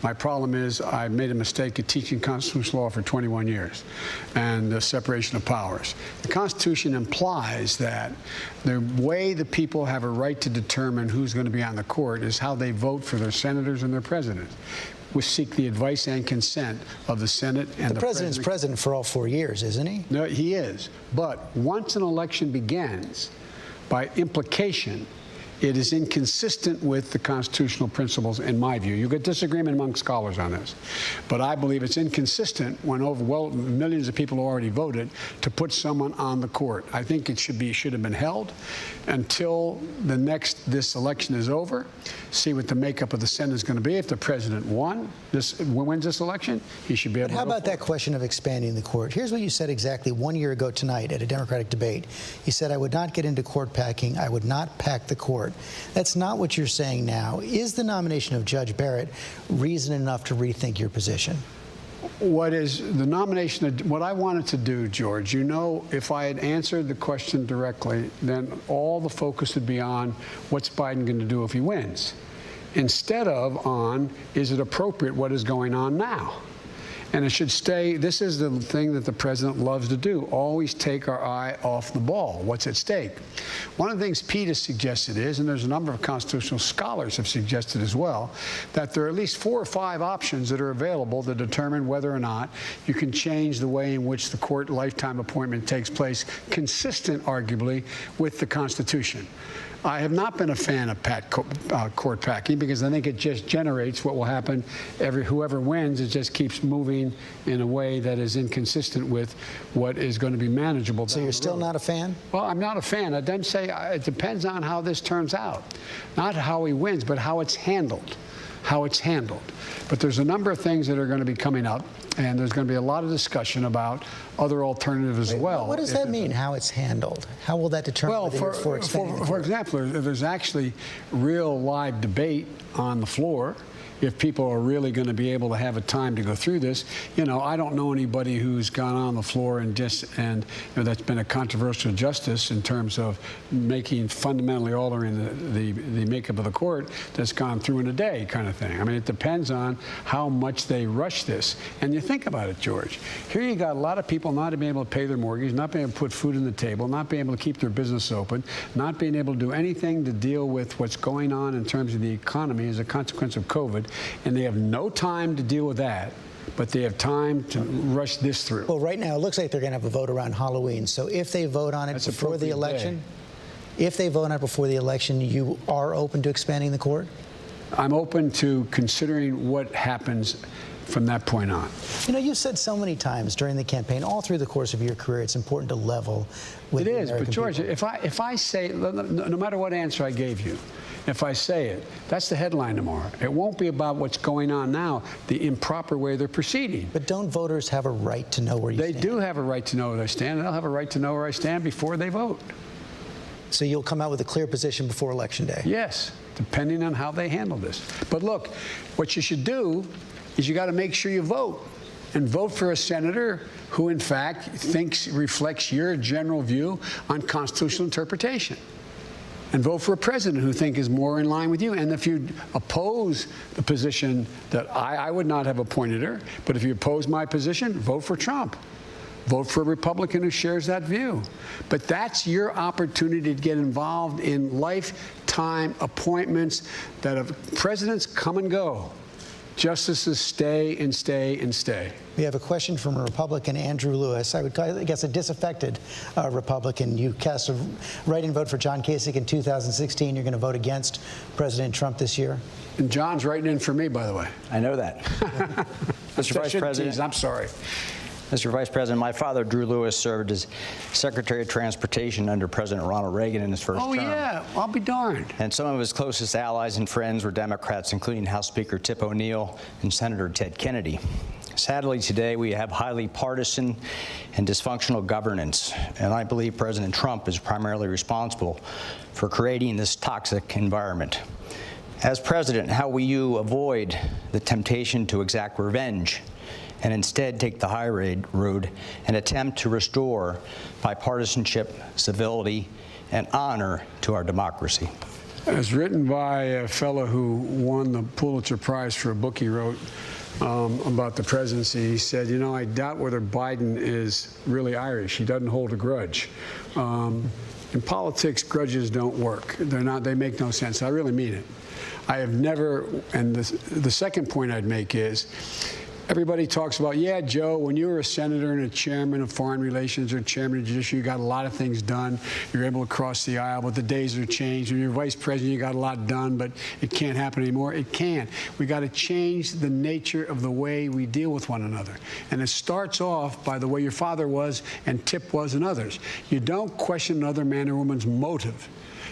My problem is I made a mistake of teaching constitutional law for 21 years and the separation of powers. The Constitution implies that the way the people have a right to determine who's going to be on the court is how they vote for their senators and their president we seek the advice and consent of the Senate and the, the president's president. president for all four years, isn't he? No, he is. But once an election begins, by implication, it is inconsistent with the constitutional principles, in my view. You get disagreement among scholars on this. But I believe it's inconsistent when over well, millions of people already voted to put someone on the court. I think it should be should have been held until the next this election is over. See what the makeup of the Senate is going to be. If the president won this wins this election, he should be able. But how about that question of expanding the court? Here's what you said exactly one year ago tonight at a Democratic debate. You said, "I would not get into court packing. I would not pack the court." That's not what you're saying now. Is the nomination of Judge Barrett reason enough to rethink your position? What is the nomination? Of, what I wanted to do, George, you know, if I had answered the question directly, then all the focus would be on what's Biden going to do if he wins, instead of on is it appropriate what is going on now. And it should stay, this is the thing that the president loves to do, always take our eye off the ball. What's at stake? One of the things Pete has suggested is, and there's a number of constitutional scholars have suggested as well, that there are at least four or five options that are available to determine whether or not you can change the way in which the court lifetime appointment takes place, consistent, arguably, with the Constitution. I have not been a fan of pat co uh, court packing because I think it just generates what will happen. Every whoever wins, it just keeps moving in a way that is inconsistent with what is going to be manageable. So you're still not a fan? Well, I'm not a fan. I don't say uh, it depends on how this turns out, not how he wins, but how it's handled how it's handled. But there's a number of things that are going to be coming up, and there's going to be a lot of discussion about other alternatives as well. What does that mean, how it's handled? How will that determine well, for, for, for, for example, there's actually real live debate on the floor if people are really going to be able to have a time to go through this. You know, I don't know anybody who's gone on the floor and just and you know that's been a controversial justice in terms of making fundamentally altering the, the the makeup of the court that's gone through in a day, kind of thing. I mean, it depends on how much they rush this. And you think about it, George. Here you got a lot of people not being able to pay their mortgage, not being able to put food on the table, not being able to keep their business open, not being able to do anything to deal with what's going on in terms of the economy as a consequence of COVID, and they have no time to deal with that but they have time to rush this through. Well, right now it looks like they're going to have a vote around Halloween. So if they vote on it That's before the election, day. if they vote on it before the election, you are open to expanding the court? I'm open to considering what happens from that point on. You know, you've said so many times during the campaign, all through the course of your career, it's important to level with It the but George, people. if I if I say no no matter what answer I gave you, if I say it, that's the headline tomorrow. It won't be about what's going on now, the improper way they're proceeding. But don't voters have a right to know where you They stand? They do have a right to know where they stand, and they'll have a right to know where I stand before they vote. So you'll come out with a clear position before Election Day? Yes, depending on how they handle this. But look, what you should do is you got to make sure you vote. And vote for a senator who, in fact, thinks reflects your general view on constitutional interpretation. And vote for a president who think is more in line with you. And if you oppose the position that I, I would not have appointed her, but if you oppose my position, vote for Trump. Vote for a Republican who shares that view. But that's your opportunity to get involved in lifetime appointments that have presidents come and go. Justices stay and stay and stay. We have a question from a Republican, Andrew Lewis. I would call, I guess a disaffected uh, Republican. You cast a write-in vote for John Kasich in 2016. You're going to vote against President Trump this year. And John's writing in for me, by the way. I know that. Mr. Vice President. tease, I'm sorry. Mr. Vice President, my father, Drew Lewis, served as Secretary of Transportation under President Ronald Reagan in his first Oh, term. Oh, yeah, I'll be darned. And some of his closest allies and friends were Democrats, including House Speaker Tip O'Neill and Senator Ted Kennedy. Sadly, today we have highly partisan and dysfunctional governance, and I believe President Trump is primarily responsible for creating this toxic environment. As president, how will you avoid the temptation to exact revenge and instead take the high road and attempt to restore bipartisanship, civility, and honor to our democracy? As written by a fellow who won the Pulitzer Prize for a book he wrote um, about the presidency, he said, You know, I doubt whether Biden is really Irish. He doesn't hold a grudge. Um, in politics, grudges don't work. They're not, they make no sense. I really mean it. I have never, and the, the second point I'd make is, Everybody talks about, yeah, Joe, when you were a senator and a chairman of foreign relations or chairman of judiciary, you got a lot of things done. You're able to cross the aisle, but the days are changed. When you're vice president, you got a lot done, but it can't happen anymore. It can. We got to change the nature of the way we deal with one another. And it starts off by the way your father was and Tip was and others. You don't question another man or woman's motive.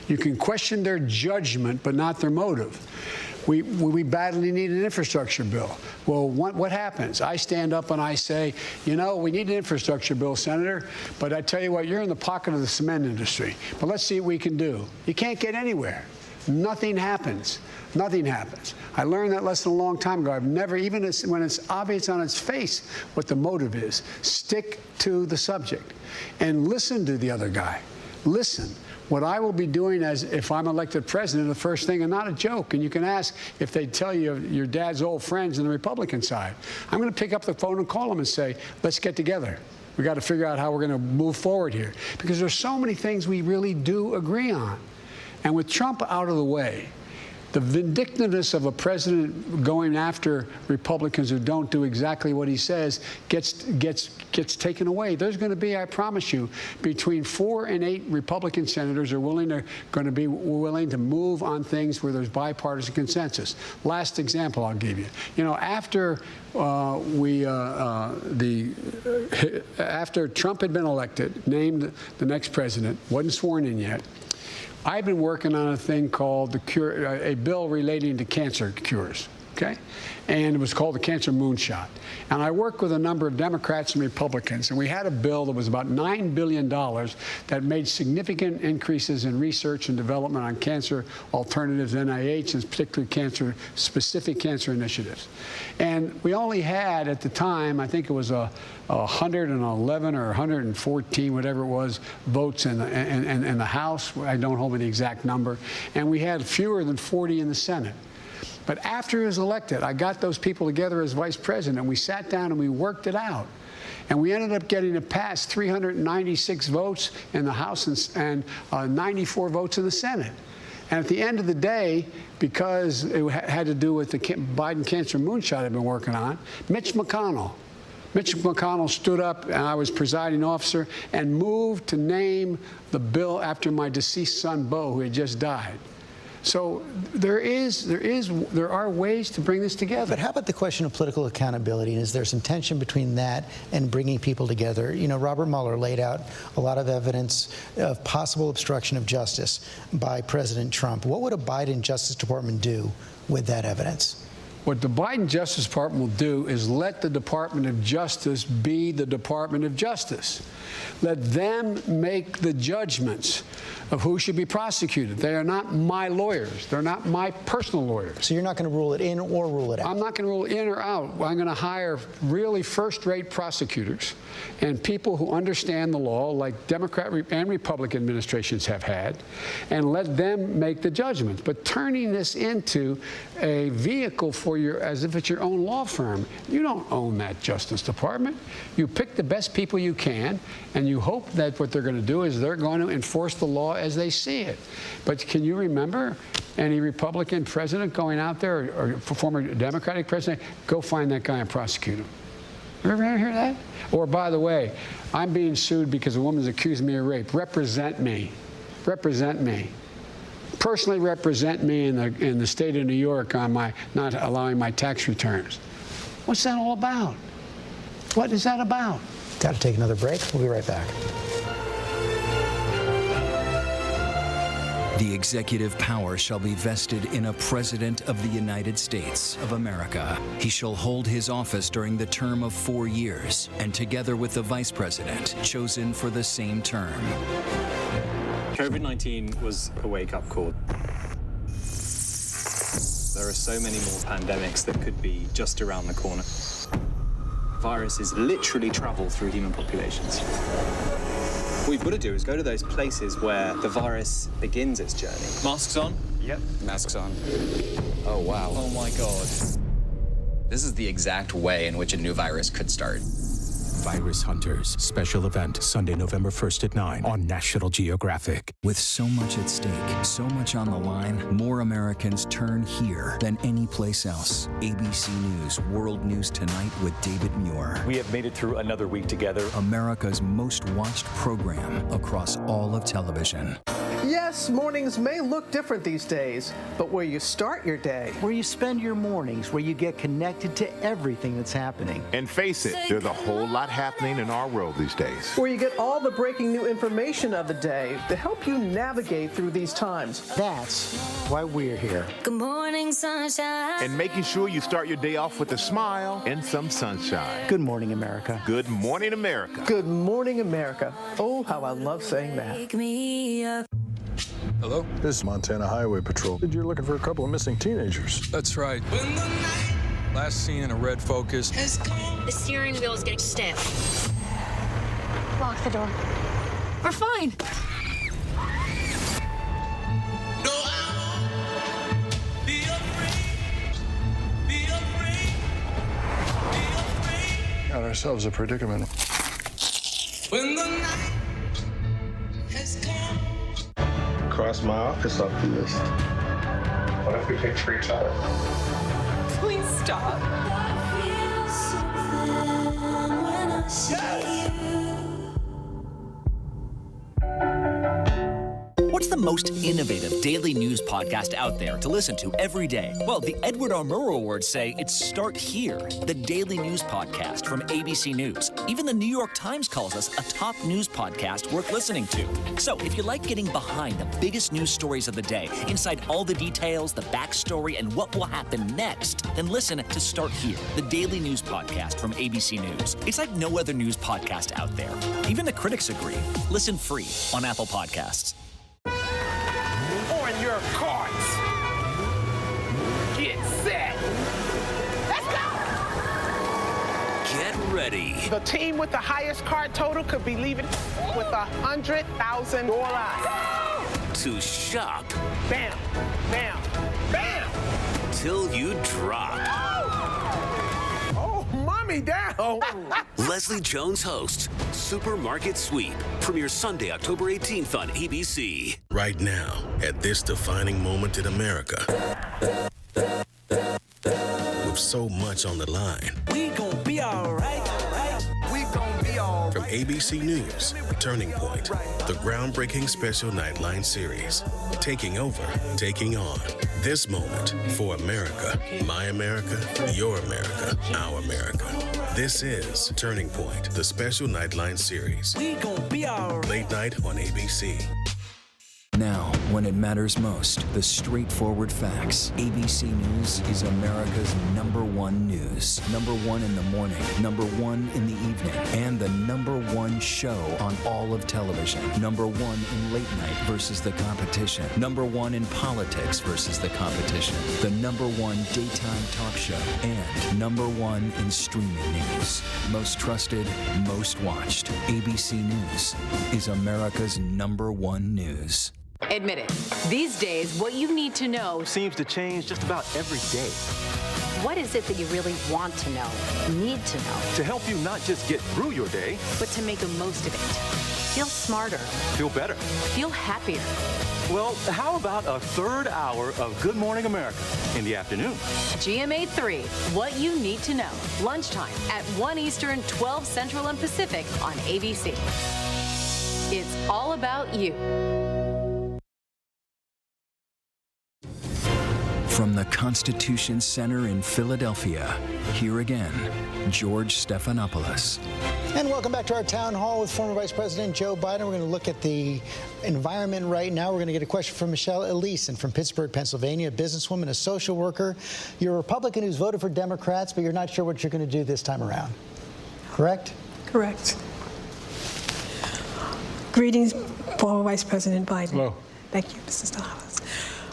You can question their judgment, but not their motive. We, we badly need an infrastructure bill. Well, what, what, happens? I stand up and I say, you know, we need an infrastructure bill, Senator, but I tell you what, you're in the pocket of the cement industry. But let's see what we can do. You can't get anywhere. Nothing happens. Nothing happens. I learned that lesson a long time ago. I've never, even when it's obvious on its face what the motive is, stick to the subject and listen to the other guy. Listen what I will be doing as if I'm elected president, the first thing, and not a joke, and you can ask if they tell you your dad's old friends on the Republican side. I'm going to pick up the phone and call them and say, let's get together. We got to figure out how we're going to move forward here because there's so many things we really do agree on. And with Trump out of the way, the vindictiveness of a president going after Republicans who don't do exactly what he says gets gets gets taken away. There's going to be, I promise you, between four and eight Republican senators are willing to going to be willing to move on things where there's bipartisan consensus. Last example I'll give you. You know, after uh, we uh, uh, the after Trump had been elected, named the next president, wasn't sworn in yet. I've been working on a thing called the cure, uh, a bill relating to cancer cures. Okay? And it was called the Cancer Moonshot. And I worked with a number of Democrats and Republicans, and we had a bill that was about $9 billion that made significant increases in research and development on cancer alternatives, NIH, and particularly cancer, specific cancer initiatives. And we only had at the time, I think it was a, a 111 or 114, whatever it was, votes in the, in, in, in the House. I don't hold the exact number. And we had fewer than 40 in the Senate. But after he was elected, I got those people together as vice president, and we sat down and we worked it out. And we ended up getting it passed 396 votes in the House and, and uh, 94 votes in the Senate. And at the end of the day, because it had to do with the Biden cancer moonshot I've been working on, Mitch McConnell, Mitch McConnell stood up, and I was presiding officer, and moved to name the bill after my deceased son, Bo, who had just died. So there is, there is, there are ways to bring this together. But how about the question of political accountability? And is there some tension between that and bringing people together? You know, Robert Mueller laid out a lot of evidence of possible obstruction of justice by President Trump. What would a Biden Justice Department do with that evidence? What the Biden Justice Department will do is let the Department of Justice be the Department of Justice. Let them make the judgments of who should be prosecuted. They are not my lawyers. They're not my personal lawyers. So you're not going to rule it in or rule it out? I'm not going to rule in or out. I'm going to hire really first-rate prosecutors and people who understand the law, like Democrat and Republican administrations have had, and let them make the judgments. But turning this into a vehicle for your, as if it's your own law firm, you don't own that Justice Department. You pick the best people you can, and you hope that what they're going to do is they're going to enforce the law as they see it. But can you remember any Republican president going out there or, or former Democratic president, go find that guy and prosecute him? Ever hear that? Or, by the way, I'm being sued because a woman's accused me of rape. Represent me. Represent me. Personally represent me in the, in the state of New York on my not allowing my tax returns. What's that all about? What is that about? Got to take another break. We'll be right back. The executive power shall be vested in a President of the United States of America. He shall hold his office during the term of four years, and together with the Vice President, chosen for the same term. COVID 19 was a wake up call. There are so many more pandemics that could be just around the corner. Viruses literally travel through human populations. What we've got to do is go to those places where the virus begins its journey. Masks on? Yep. Masks on. Oh, wow. Oh, my God. This is the exact way in which a new virus could start. Virus Hunters special event Sunday, November 1st at 9 on National Geographic. With so much at stake, so much on the line, more Americans turn here than any place else. ABC News World News Tonight with David Muir. We have made it through another week together. America's most watched program across all of television. Yes, mornings may look different these days, but where you start your day, where you spend your mornings, where you get connected to everything that's happening. And face it, there's a whole lot happening in our world these days. Where you get all the breaking new information of the day to help you navigate through these times. That's why we're here. Good morning, sunshine. And making sure you start your day off with a smile and some sunshine. Good morning, America. Good morning, America. Good morning, America. Oh, how I love saying that. Wake me up. Hello? This is Montana Highway Patrol. You're looking for a couple of missing teenagers. That's right. Last seen in a red Focus. The steering wheel is getting stiff. Lock the door. We're fine. Got ourselves a predicament. When the night has come. Cross my office off the list. What if we pick for each other? Please stop. Yes! What's the most innovative daily news podcast out there to listen to every day? Well, the Edward R. Murrow Awards say it's Start Here, the daily news podcast from ABC News. Even the New York Times calls us a top news podcast worth listening to. So if you like getting behind the biggest news stories of the day, inside all the details, the backstory, and what will happen next, then listen to Start Here, the daily news podcast from ABC News. It's like no other news podcast out there. Even the critics agree. Listen free on Apple Podcasts. On your carts. Get set. Let's go. Get ready. The team with the highest card total could be leaving with a hundred thousand dollars. To shop Bam, bam, bam. till you drop. Mommy down. Leslie Jones hosts Supermarket Sweep. Premieres Sunday, October 18th on ABC. Right now, at this defining moment in America, with so much on the line. We gon' be alright. We gon' be all From ABC News, Turning Point, the groundbreaking special Nightline series. Taking over, taking on. This moment for America. My America, your America, our America. This is Turning Point, the special Nightline series. We gon' be alright. Late night on ABC. Now, when it matters most, the straightforward facts. ABC News is America's number one news. Number one in the morning, number one in the evening, and the number one show on all of television. Number one in late night versus the competition. Number one in politics versus the competition. The number one daytime talk show. And number one in streaming news. Most trusted, most watched. ABC News is America's number one news. Admit it. These days, what you need to know seems to change just about every day. What is it that you really want to know, need to know, To help you not just get through your day, but to make the most of it? Feel smarter, feel better. feel happier. Well, how about a third hour of Good Morning America in the afternoon? GMA 3, what you need to know. Lunchtime at 1 Eastern, 12 Central and Pacific on ABC. It's all about you. From the Constitution Center in Philadelphia, here again, George Stephanopoulos. And welcome back to our town hall with former Vice President Joe Biden. We're going to look at the environment right now. We're going to get a question from Michelle Ellison from Pittsburgh, Pennsylvania, a businesswoman, a social worker. You're a Republican who's voted for Democrats, but you're not sure what you're going to do this time around. Correct? Correct. Greetings, former Vice President Biden. Hello. Thank you, Mrs. Dollars.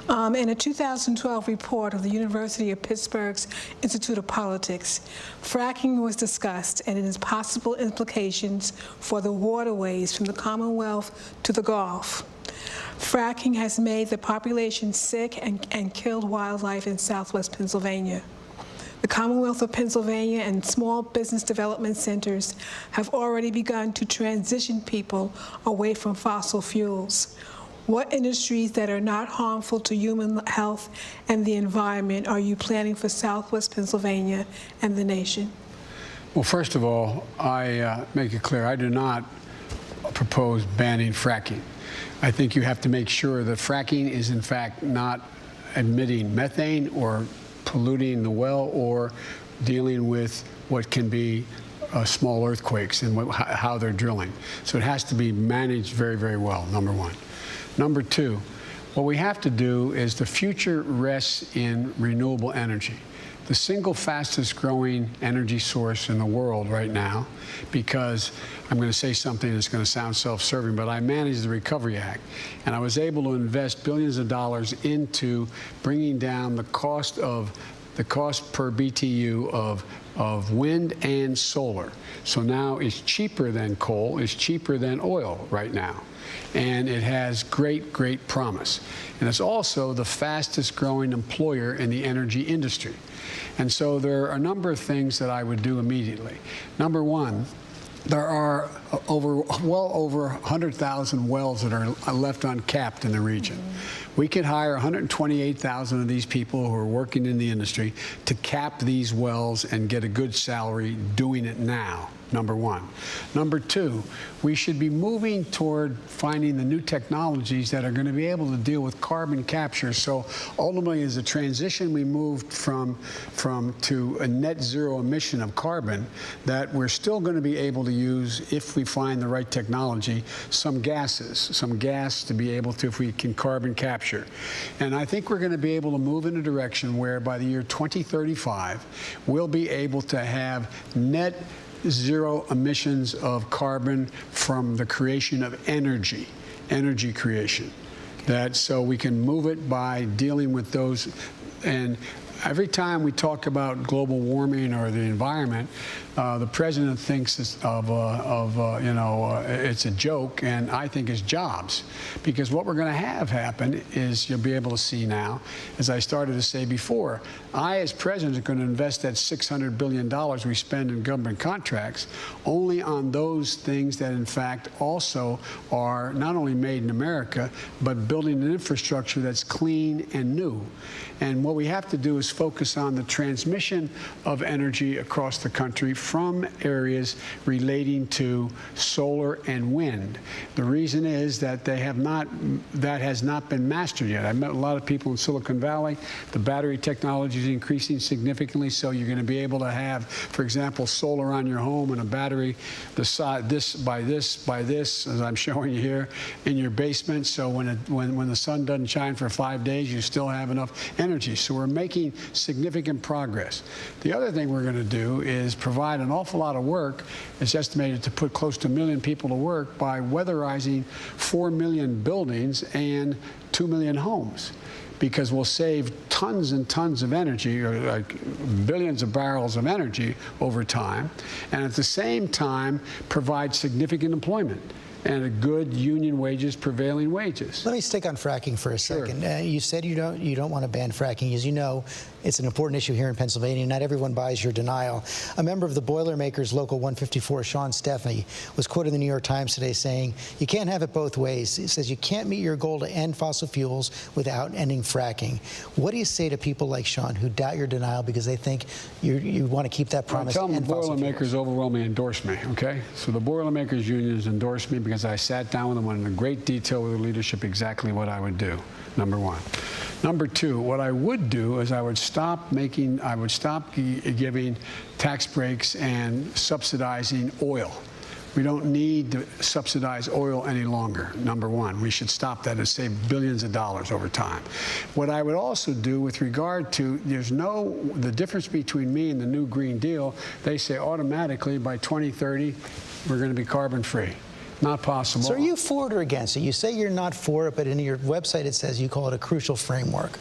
Um, in a 2012 report of the University of Pittsburgh's Institute of Politics, fracking was discussed and its possible implications for the waterways from the Commonwealth to the Gulf. Fracking has made the population sick and, and killed wildlife in southwest Pennsylvania. The Commonwealth of Pennsylvania and small business development centers have already begun to transition people away from fossil fuels. What industries that are not harmful to human health and the environment are you planning for Southwest Pennsylvania and the nation? Well, first of all, I uh, make it clear I do not propose banning fracking. I think you have to make sure that fracking is, in fact, not emitting methane or polluting the well or dealing with what can be uh, small earthquakes and what, how- how they're drilling. So it has to be managed very, very well, number one. Number two, what we have to do is the future rests in renewable energy. The single fastest growing energy source in the world right now, because I'm going to say something that's going to sound self serving, but I managed the Recovery Act, and I was able to invest billions of dollars into bringing down the cost of the cost per BTU of, of wind and solar. So now it's cheaper than coal, it's cheaper than oil right now. And it has great, great promise. And it's also the fastest growing employer in the energy industry. And so there are a number of things that I would do immediately. Number one, there are over well over 100,000 wells that are left uncapped in the region. We could hire 128,000 of these people who are working in the industry to cap these wells and get a good salary doing it now number one. Number two, we should be moving toward finding the new technologies that are going to be able to deal with carbon capture. So ultimately, as a transition, we moved from, from to a net zero emission of carbon that we're still going to be able to use, if we find the right technology, some gases, some gas to be able to, if we can carbon capture. And I think we're going to be able to move in a direction where by the year 2035, we'll be able to have net zero emissions of carbon from the creation of energy, energy creation. That so we can move it by dealing with those and every time we talk about global warming or the environment, uh, the president thinks of, uh, of uh, you know, uh, it's a joke, and I think it's jobs. Because what we're going to have happen is you'll be able to see now, as I started to say before, I, as president, are going to invest that $600 billion we spend in government contracts only on those things that, in fact, also are not only made in America, but building an infrastructure that's clean and new. And what we have to do is focus on the transmission of energy across the country from areas relating to solar and wind. The reason is that they have not, that has not been mastered yet. I met a lot of people in Silicon Valley. The battery technology is increasing significantly, so you're going to be able to have, for example, solar on your home and a battery the side this by this by this, as I'm showing you here, in your basement. So when it, when when the sun doesn't shine for five days, you still have enough energy. So we're making significant progress. The other thing we're going to do is provide an awful lot of work. It's estimated to put close to a million people to work by weatherizing 4 million buildings and 2 million homes because we'll save tons and tons of energy, or like billions of barrels of energy over time, and at the same time provide significant employment and a good union wages, prevailing wages. Let me stick on fracking for a second. Uh, you said you don't you don't want to ban fracking. As you know, it's an important issue here in Pennsylvania. Not everyone buys your denial. A member of the Boilermakers Local 154, Sean Stefani, was quoted in the New York Times today saying, "You can't have it both ways." He says you can't meet your goal to end fossil fuels without ending fracking. What do you say to people like Sean who doubt your denial because they think you you want to keep that promise? Well, tell them the Boilermakers overwhelmingly endorse me. Okay, so the Boilermakers unions endorse me because I sat down with them in great detail with the leadership exactly what I would do. Number one. Number two, what I would do is I would stop making, I would stop giving tax breaks and subsidizing oil. We don't need to subsidize oil any longer, number one. We should stop that and save billions of dollars over time. What I would also do with regard to, there's no, the difference between me and the new Green Deal, they say automatically by 2030, we're going to be carbon free. Not possible. So are you for it or against it? You say you're not for it, but in your website it says you call it a crucial framework.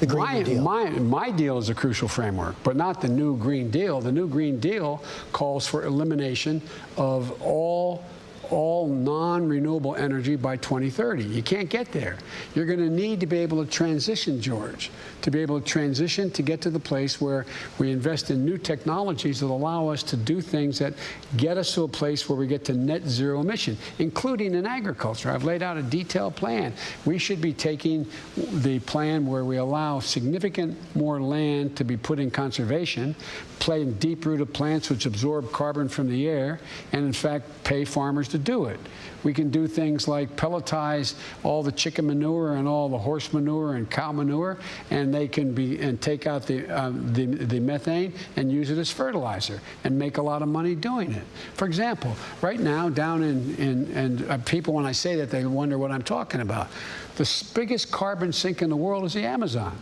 The Green my, Deal. My, my deal is a crucial framework, but not the new Green Deal. The new Green Deal calls for elimination of all all non-renewable energy by 2030. You can't get there. You're going to need to be able to transition, George, to be able to transition to get to the place where we invest in new technologies that allow us to do things that get us to a place where we get to net zero emission, including in agriculture. I've laid out a detailed plan. We should be taking the plan where we allow significant more land to be put in conservation, plant deep-rooted plants which absorb carbon from the air, and in fact pay farmers to do it. We can do things like pelletize all the chicken manure and all the horse manure and cow manure, and they can be and take out the, uh, the, the methane and use it as fertilizer and make a lot of money doing it. For example, right now down in, in and uh, people when I say that they wonder what I'm talking about. The biggest carbon sink in the world is the Amazon.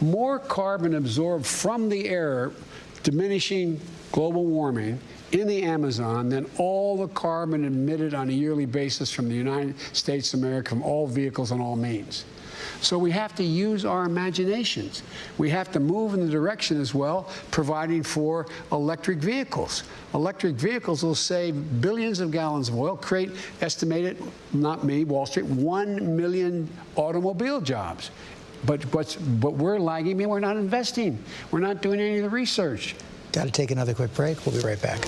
More carbon absorbed from the air diminishing global warming in the Amazon than all the carbon emitted on a yearly basis from the United States of America from all vehicles and all means. So we have to use our imaginations. We have to move in the direction as well, providing for electric vehicles. Electric vehicles will save billions of gallons of oil, create estimated, not me, Wall Street, 1 million automobile jobs. But, what's, but we're lagging. I mean, we're not investing. We're not doing any of the research. Got to take another quick break. We'll be right back.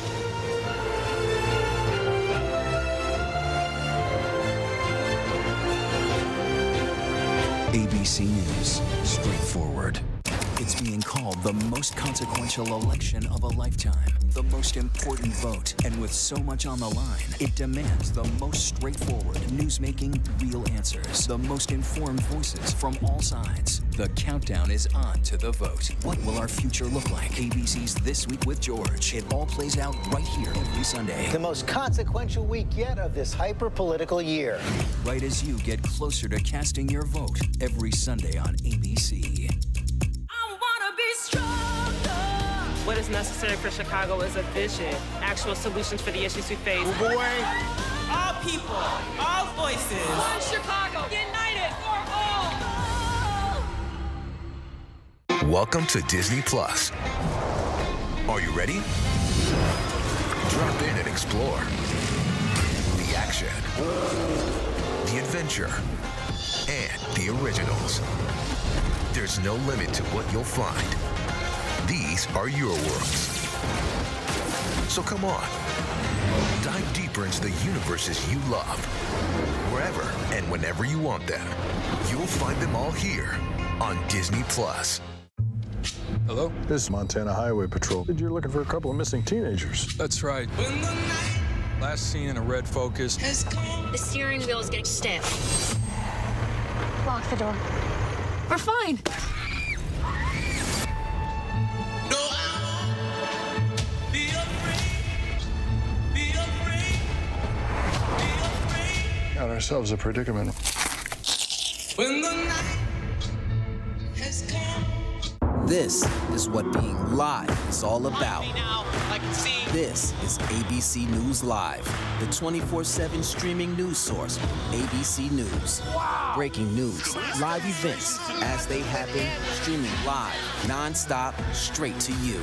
ABC News, it's being called the most consequential election of a lifetime, the most important vote. And with so much on the line, it demands the most straightforward, newsmaking, real answers, the most informed voices from all sides. The countdown is on to the vote. What will our future look like? ABC's This Week with George. It all plays out right here every Sunday. The most consequential week yet of this hyper political year. Right as you get closer to casting your vote every Sunday on ABC. What is necessary for Chicago is a vision, actual solutions for the issues we face. Oh, boy. All people, all voices. One Chicago, united for all. Welcome to Disney Plus. Are you ready? Drop in and explore. The action, the adventure, and the originals. There's no limit to what you'll find. These are your worlds. So come on. Dive deeper into the universes you love. Wherever and whenever you want them. You'll find them all here on Disney Plus. Hello? This is Montana Highway Patrol. You're looking for a couple of missing teenagers. That's right. Last seen in a red Focus. The steering wheel is getting stiff. Lock the door. We're fine. Got ourselves a predicament. This is what being live is all about. This is ABC News Live, the 24 7 streaming news source, ABC News. Breaking news, live events as they happen, streaming live, non-stop, straight to you.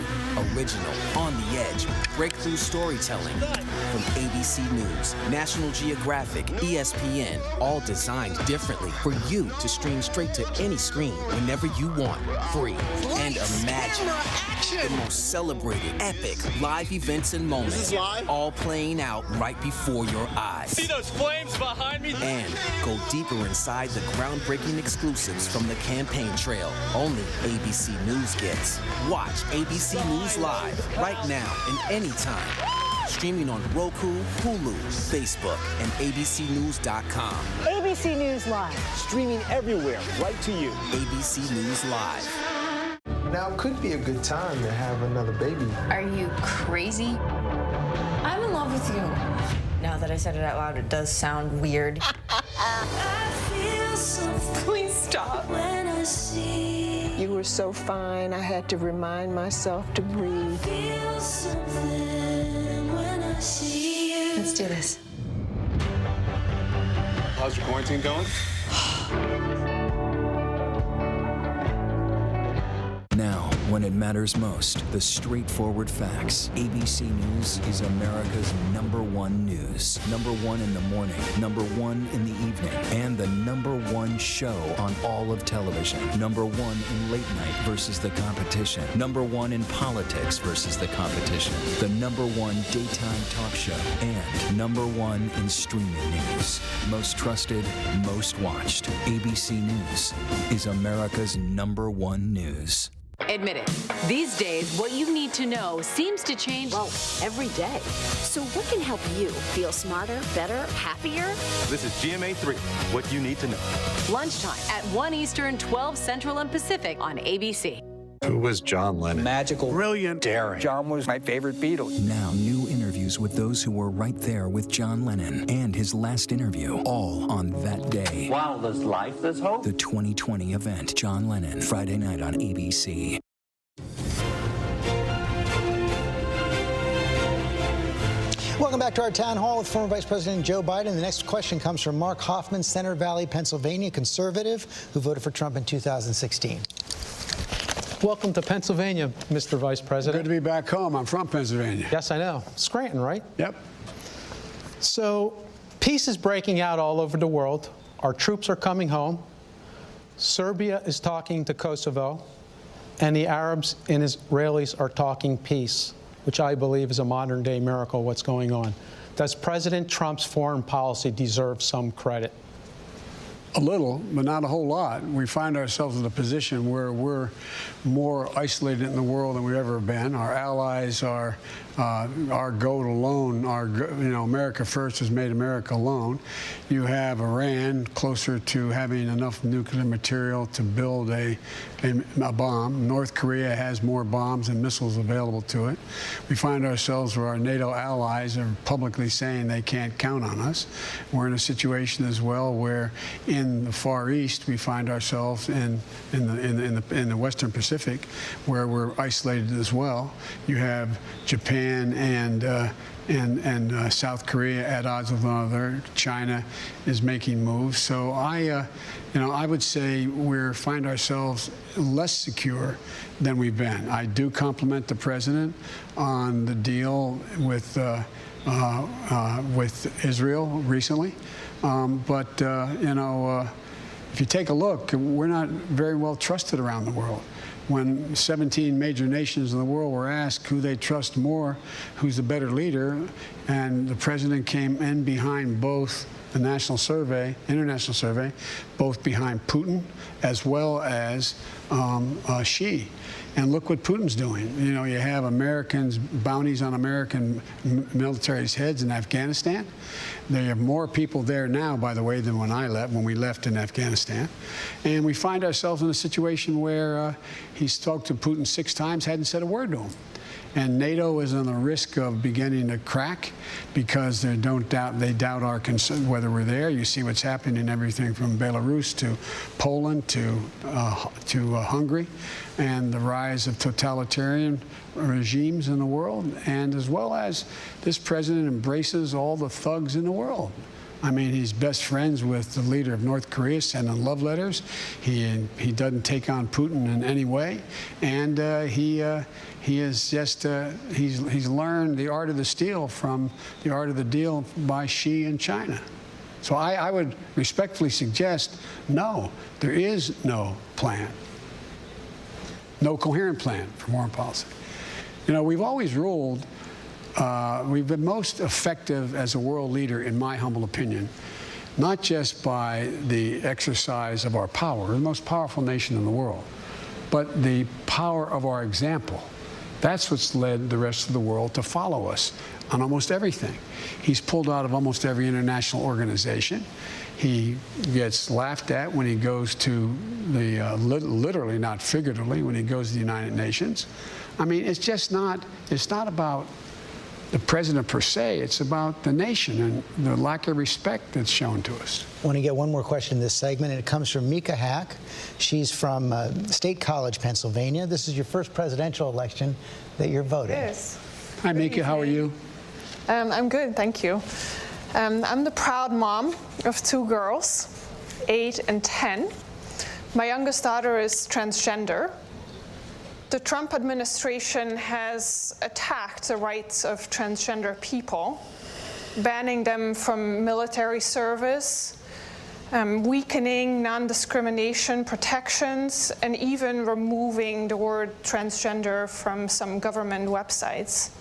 Original, on the edge, breakthrough storytelling. From ABC News, National Geographic, ESPN, all designed differently for you to stream straight to any screen whenever you want, free. And imagine the most celebrated, epic live events and moments, live? all playing out right before your eyes. See those flames behind me? And go deeper inside the groundbreaking exclusives from the campaign trail. Only ABC News gets. Watch ABC News Live right now and anytime. Streaming on Roku, Hulu, Facebook, and abcnews.com. ABC News Live. Streaming everywhere, right to you. ABC News Live. Now could be a good time to have another baby. Are you crazy? I'm in love with you. Now that I said it out loud, it does sound weird. Please stop. You were so fine, I had to remind myself to breathe. Let's do this. How's your quarantine going? Now, when it matters most, the straightforward facts. ABC News is America's number one news. Number one in the morning, number one in the evening, and the number one show on all of television. Number one in late night versus the competition. Number one in politics versus the competition. The number one daytime talk show. And number one in streaming news. Most trusted, most watched. ABC News is America's number one news. Admit it. These days, what you need to know seems to change well, every day. So, what can help you feel smarter, better, happier? This is GMA3, what you need to know. Lunchtime at 1 Eastern, 12 Central and Pacific on ABC. Who was John Lennon? Magical, brilliant, daring. John was my favorite Beatle. Now, new interviews with those who were right there with John Lennon and his last interview, all on that day. While there's life, there's hope. The 2020 event, John Lennon, Friday night on ABC. Welcome back to our town hall with former Vice President Joe Biden. The next question comes from Mark Hoffman, Center Valley, Pennsylvania, conservative who voted for Trump in 2016. Welcome to Pennsylvania, Mr. Vice President. Good to be back home. I'm from Pennsylvania. Yes, I know. Scranton, right? Yep. So, peace is breaking out all over the world. Our troops are coming home. Serbia is talking to Kosovo, and the Arabs and Israelis are talking peace, which I believe is a modern day miracle what's going on. Does President Trump's foreign policy deserve some credit? A little, but not a whole lot. We find ourselves in a position where we're more isolated in the world than we've ever been. Our allies are uh, our goal alone, our you know America first has made America alone. You have Iran closer to having enough nuclear material to build a, a, a bomb. North Korea has more bombs and missiles available to it. We find ourselves where our NATO allies are publicly saying they can't count on us. We're in a situation as well where in the Far East we find ourselves in in the in, in the in the Western Pacific where we're isolated as well. You have Japan Japan and uh, and and uh, South Korea at odds with one another. China is making moves. So I, uh, you know, I would say we find ourselves less secure than we've been. I do compliment the president on the deal with. Uh, uh, uh, with Israel recently, um, but you know, if you take a look, we're not very well trusted around the world when 17 major nations in the world were asked who they trust more, who's the better leader, and the president came in behind both the national survey, international survey, both behind Putin as well as um, uh, Xi. And look what Putin's doing. You know, you have Americans, bounties on American military's heads in Afghanistan. There have more people there now, by the way, than when I left, when we left in Afghanistan. And we find ourselves in a situation where uh, spoke to Putin six times, hadn't said a word to him. And NATO is on the risk of beginning to crack because they don't doubt they doubt our concern whether we're there. You see what's happening in everything from Belarus to Poland to uh, to uh, Hungary, and the rise of totalitarian regimes in the world, and as well as this president embraces all the thugs in the world. I mean, he's best friends with the leader of North Korea, sending love letters. He he doesn't take on Putin in any way, and uh, he uh, he is just uh, he's he's learned the art of the steal from the art of the deal by Xi in China. So I, I would respectfully suggest no, there is no plan, no coherent plan for foreign policy. You know, we've always ruled uh, we've been most effective as a world leader, in my humble opinion, not just by the exercise of our power, the most powerful nation in the world, but the power of our example. That's what's led the rest of the world to follow us on almost everything. He's pulled out of almost every international organization. He gets laughed at when he goes to the, uh, li literally, not figuratively, when he goes to the United Nations. I mean, it's just not, it's not about the president per se. It's about the nation and the lack of respect that's shown to us. I want to get one more question in this segment, and it comes from Mieke Haeck. She's from uh, State College, Pennsylvania. This is your first presidential election that you're voting. Yes. Hi, Mieke. How are you? Um, I'm good, thank you. Um, I'm the proud mom of two girls, eight and 10. My youngest daughter is transgender, the Trump administration has attacked the rights of transgender people, banning them from military service, um, weakening non-discrimination protections, and even removing the word transgender from some government websites.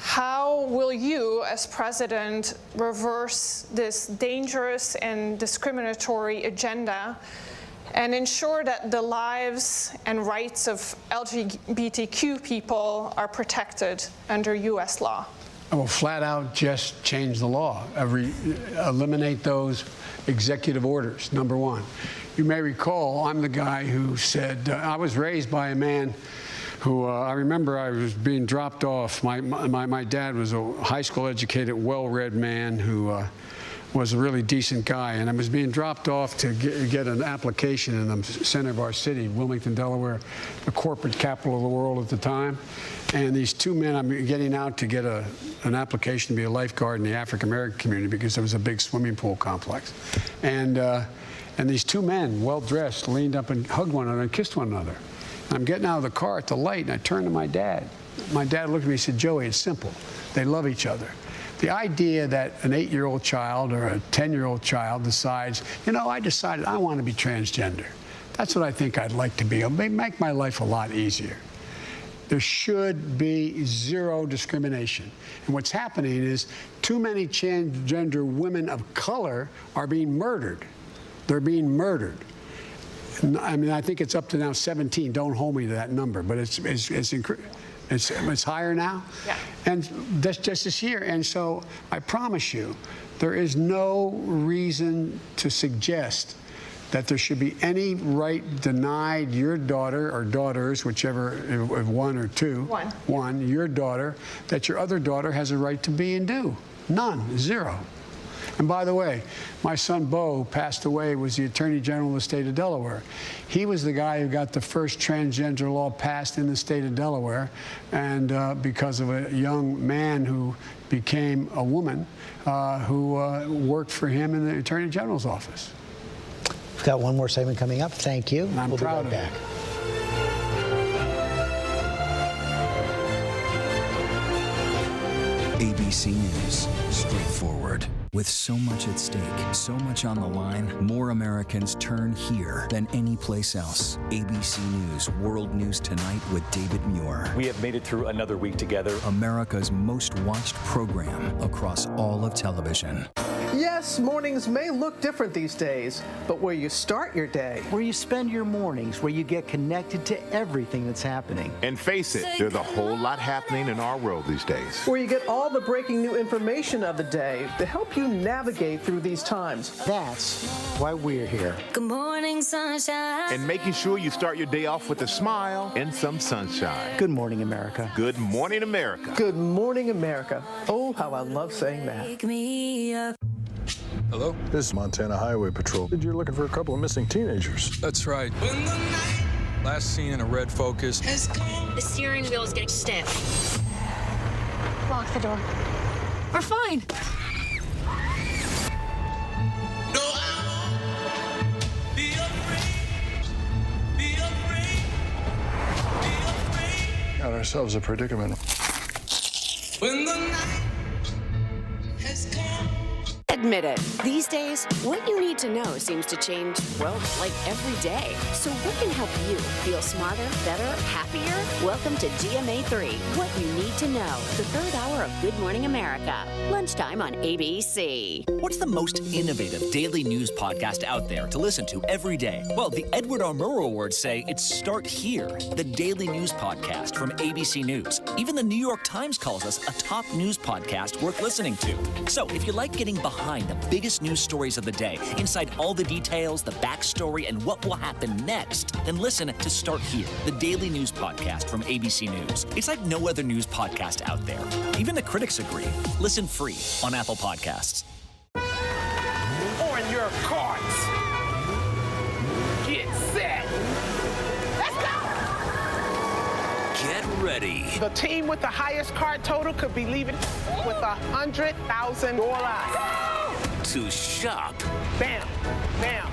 How will you, as president, reverse this dangerous and discriminatory agenda and ensure that the lives and rights of LGBTQ people are protected under U.S. law? I will flat out just change the law, Every, eliminate those executive orders, number one. You may recall I'm the guy who said, uh, I was raised by a man who uh, I remember I was being dropped off. My, my, my dad was a high school educated, well read man who. Uh, was a really decent guy, and I was being dropped off to get, get, an application in the center of our city, Wilmington, Delaware, the corporate capital of the world at the time. And these two men, I'm getting out to get a, an application to be a lifeguard in the African American community because there was a big swimming pool complex. And, uh, and these two men, well dressed, leaned up and hugged one another and kissed one another. I'm getting out of the car at the light, and I turned to my dad. My dad looked at me and said, Joey, it's simple. They love each other. The idea that an eight year old child or a 10 year old child decides, you know, I decided I want to be transgender. That's what I think I'd like to be. It'll make my life a lot easier. There should be zero discrimination. And what's happening is too many transgender women of color are being murdered They're being murdered. I mean, I think it's up to now 17. Don't hold me to that number, but it's it's it's, it's, it's higher now. Yeah. And that's just this year. And so I promise you, there is no reason to suggest that there should be any right denied your daughter or daughters, whichever, one or two, One. one, your daughter, that your other daughter has a right to be and do. None, zero. And by the way, my son Bo passed away, was the Attorney General of the state of Delaware. He was the guy who got the first transgender law passed in the state of Delaware, and uh, because of a young man who became a woman uh, who uh, worked for him in the Attorney General's office. We've got one more segment coming up. Thank you. I'm we'll proud be right of back. ABC News, straightforward. With so much at stake, so much on the line, more Americans turn here than any place else. ABC News World News Tonight with David Muir. We have made it through another week together. America's most watched program across all of television. Yes, mornings may look different these days, but where you start your day, where you spend your mornings, where you get connected to everything that's happening. And face it, there's a whole lot happening in our world these days. where you get all the breaking new information of the day to help you navigate through these times. That's why we're here. Good morning, sunshine. And making sure you start your day off with a smile and some sunshine. Good morning, America. Good morning, America. Good morning, America. Oh, how I love saying that. Wake me up. Hello? This is Montana Highway Patrol. You're looking for a couple of missing teenagers. That's right. Last seen in a red Focus. The steering wheel is getting stiff. Lock the door. We're fine. Got ourselves a predicament. Admit it. These days, what you need to know seems to change, well, like every day. So, what can help you feel smarter, better, happier? Welcome to GMA 3 What You Need to Know, the third hour of Good Morning America. Lunchtime on ABC. What's the most innovative daily news podcast out there to listen to every day? Well, the Edward R. Murrow Awards say it's Start Here, the daily news podcast from ABC News. Even the New York Times calls us a top news podcast worth listening to. So, if you like getting behind the biggest news stories of the day, inside all the details, the backstory, and what will happen next, then listen to Start Here, the daily news podcast from ABC News. It's like no other news podcast out there. Even the critics agree. Listen free on Apple Podcasts. Or in your carts. Ready. The team with the highest card total could be leaving with a hundred thousand dollars. To shop Bam, bam,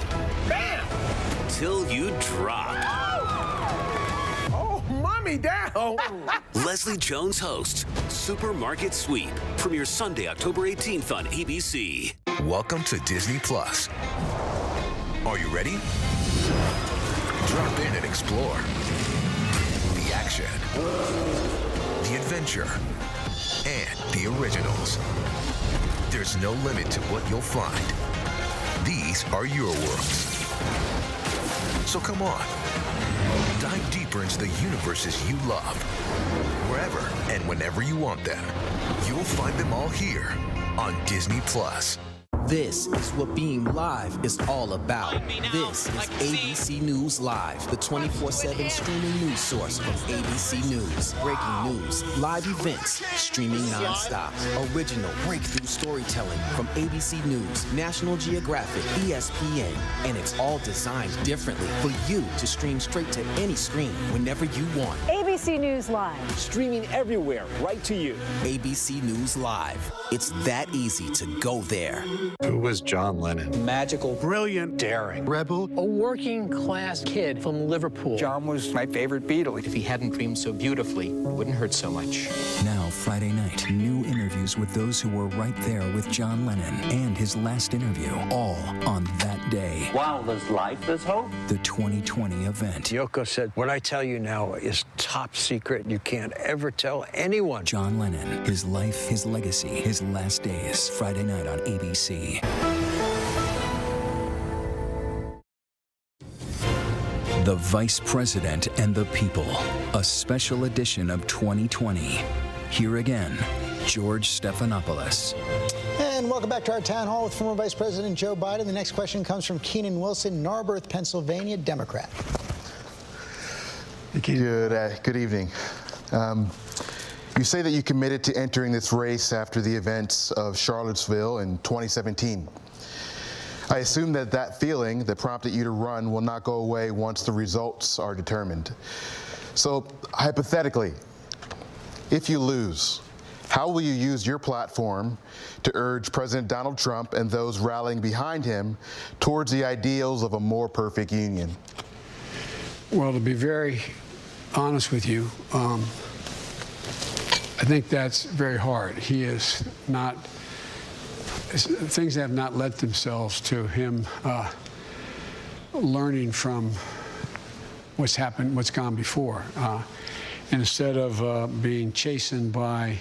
bam. till you drop. Oh, mommy down. Leslie Jones hosts Supermarket Sweep. Premieres Sunday, October 18th on ABC. Welcome to Disney Plus. Are you ready? Drop in and explore. The action, the adventure, and the originals. There's no limit to what you'll find. These are your worlds. So come on. Dive deeper into the universes you love. Wherever and whenever you want them. You'll find them all here on Disney Plus. This is what being live is all about. This is ABC News Live, the 24 7 streaming news source from ABC News. Breaking news, live events, streaming nonstop. Original breakthrough storytelling from ABC News, National Geographic, ESPN, and it's all designed differently for you to stream straight to any screen whenever you want. ABC News Live. Streaming everywhere, right to you. ABC News Live. It's that easy to go there. Who was John Lennon? Magical, Brilliant. daring. Rebel. A working class kid from Liverpool. John was my favorite Beatle. If he hadn't dreamed so beautifully, it wouldn't hurt so much. Now, Friday night, new interviews with those who were right there with John Lennon and his last interview, all on that day. While there's life, there's hope. The 2020 event. Yoko said, What I tell you now is top secret. You can't ever tell anyone. John Lennon, his life, his legacy, his last days. Friday night on ABC. The Vice President and the People, a special edition of 2020. Here again, George Stephanopoulos. And welcome back to our town hall with former Vice President Joe Biden. The next question comes from Keenan Wilson, Narberth, Pennsylvania, Democrat. Good, uh, good evening. Um, you say that you committed to entering this race after the events of Charlottesville in 2017. I assume that that feeling that prompted you to run will not go away once the results are determined. So, hypothetically, if you lose, how will you use your platform to urge President Donald Trump and those rallying behind him towards the ideals of a more perfect union? Well, to be very honest with you, um, I think that's very hard. He is not, things have not lent themselves to him uh, learning from what's happened, what's gone before. Uh, instead of uh, being chastened by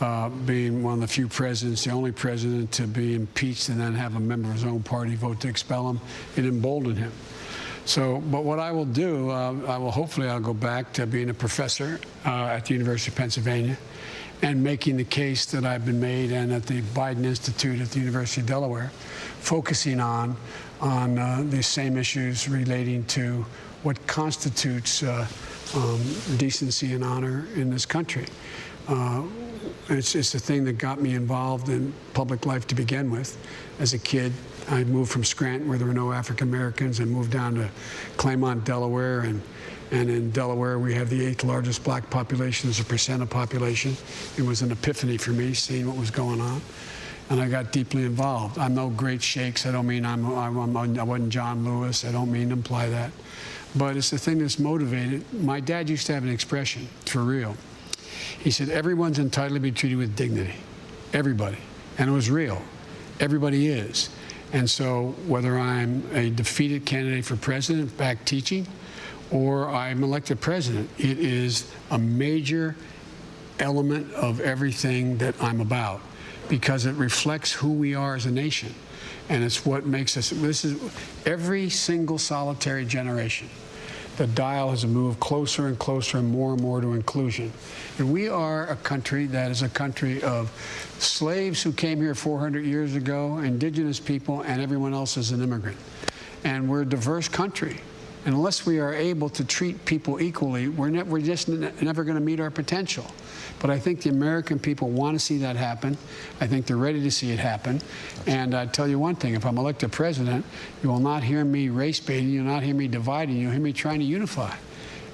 uh, being one of the few presidents, the only president to be impeached and then have a member of his own party vote to expel him, it emboldened him. So, but what I will do, uh, I will hopefully I'll go back to being a professor uh, at the University of Pennsylvania and making the case that I've been made and at the Biden Institute at the University of Delaware, focusing on on uh, these same issues relating to what constitutes uh, um, decency and honor in this country. Uh, it's, it's the thing that got me involved in public life to begin with. As a kid, I moved from Scranton, where there were no African Americans, and moved down to Claymont, Delaware. And, and in Delaware, we have the eighth largest black population as a percent of population. It was an epiphany for me, seeing what was going on. And I got deeply involved. I'm no great shakes. I don't mean I'm, I'm, I'm, I wasn't John Lewis. I don't mean to imply that. But it's the thing that's motivated. My dad used to have an expression, for real. He said, everyone's entitled to be treated with dignity. Everybody. And it was real. Everybody is. And so whether I'm a defeated candidate for president back teaching or I'm elected president, it is a major element of everything that I'm about because it reflects who we are as a nation. And it's what makes us, this is every single solitary generation the dial has moved closer and closer and more and more to inclusion. And we are a country that is a country of slaves who came here 400 years ago, indigenous people, and everyone else is an immigrant. And we're a diverse country. And unless we are able to treat people equally, we're, ne we're just never going to meet our potential. But I think the American people want to see that happen. I think they're ready to see it happen. And I tell you one thing, if I'm elected president, you will not hear me race baiting, you'll not hear me dividing, you'll hear me trying to unify.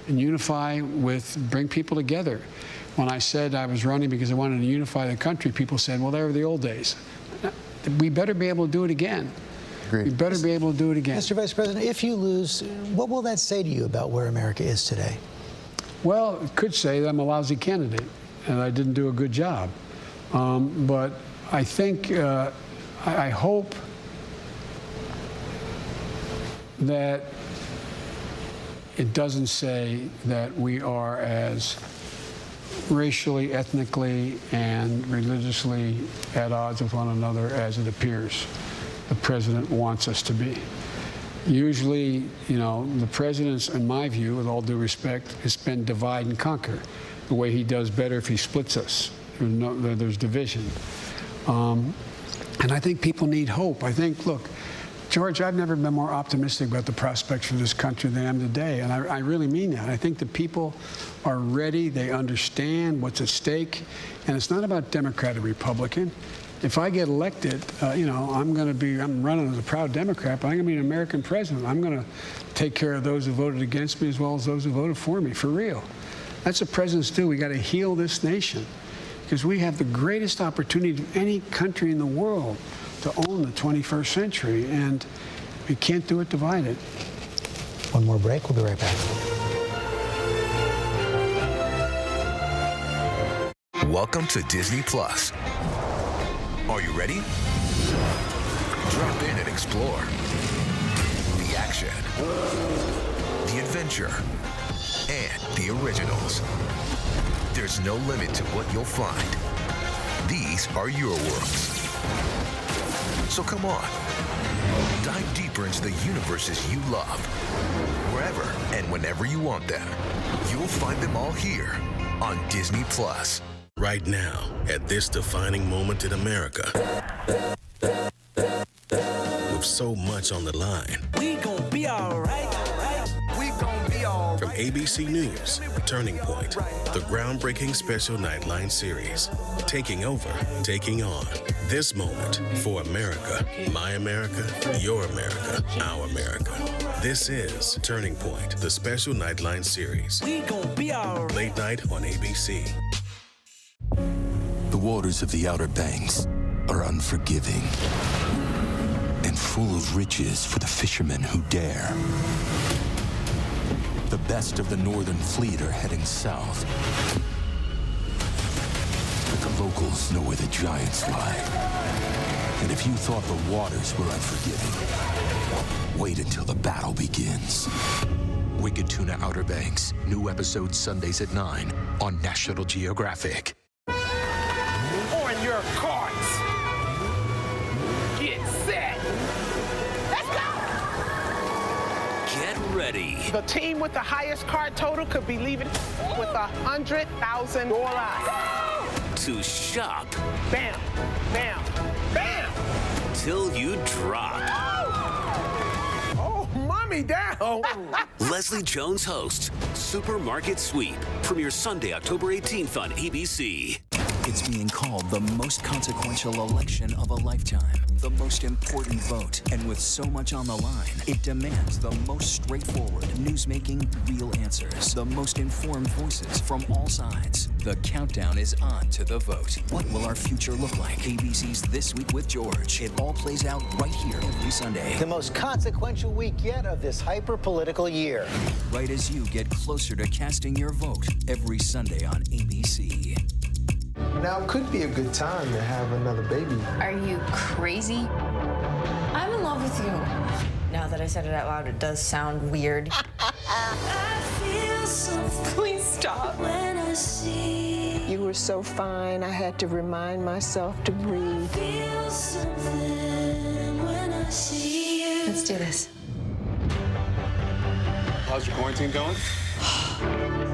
And unify with, bring people together. When I said I was running because I wanted to unify the country, people said, well, they were the old days. We better be able to do it again. Agreed. We better be able to do it again. Mr. Vice President, if you lose, what will that say to you about where America is today? Well, it could say that I'm a lousy candidate and I didn't do a good job. Um, but I think, uh, I, I hope that it doesn't say that we are as racially, ethnically, and religiously at odds with one another as it appears the president wants us to be. Usually, you know, the president's, in my view, with all due respect, has been divide and conquer. The way he does better if he splits us. There's, no, there's division. Um, and I think people need hope. I think, look, George, I've never been more optimistic about the prospects for this country than I am today. And I, I, really mean that. I think the people are ready. They understand what's at stake. And it's not about Democrat or Republican if I get elected, uh, you know, I'm going to be, I'm running as a proud Democrat, but I'm going to be an American president. I'm going to take care of those who voted against me as well as those who voted for me, for real. That's what presidents do. We got to heal this nation because we have the greatest opportunity of any country in the world to own the 21st century, and we can't do it divided. One more break. We'll be right back. Welcome to Disney Plus. Are you ready? Drop in and explore. The action, the adventure, and the originals. There's no limit to what you'll find. These are your worlds. So come on, dive deeper into the universes you love, wherever and whenever you want them. You'll find them all here on Disney Plus. Right now, at this defining moment in America, with so much on the line. We gon' be alright. We gon' be alright. From ABC News, Turning Point, the groundbreaking special Nightline series, taking over, taking on. This moment for America, my America, your America, our America. This is Turning Point, the special Nightline series. We gon' be alright. Late night on ABC. The waters of the Outer Banks are unforgiving and full of riches for the fishermen who dare. The best of the Northern Fleet are heading south. But the locals know where the giants lie. And if you thought the waters were unforgiving, wait until the battle begins. Wicked Tuna Outer Banks. New episodes Sundays at 9 on National Geographic. The team with the highest card total could be leaving with a hundred thousand dollars. to shop Bam, bam, bam. till you drop. Oh, mommy down. Leslie Jones hosts Supermarket Sweep. Premieres Sunday, October 18th on ABC. It's being called the most consequential election of a lifetime, the most important vote. And with so much on the line, it demands the most straightforward, newsmaking, real answers, the most informed voices from all sides. The countdown is on to the vote. What will our future look like? ABC's This Week with George. It all plays out right here every Sunday. The most consequential week yet of this hyper political year. Right as you get closer to casting your vote every Sunday on ABC. Now could be a good time to have another baby. Are you crazy? I'm in love with you. Now that I said it out loud, it does sound weird. Please stop. You were so fine, I had to remind myself to breathe. Let's do this. How's your quarantine going?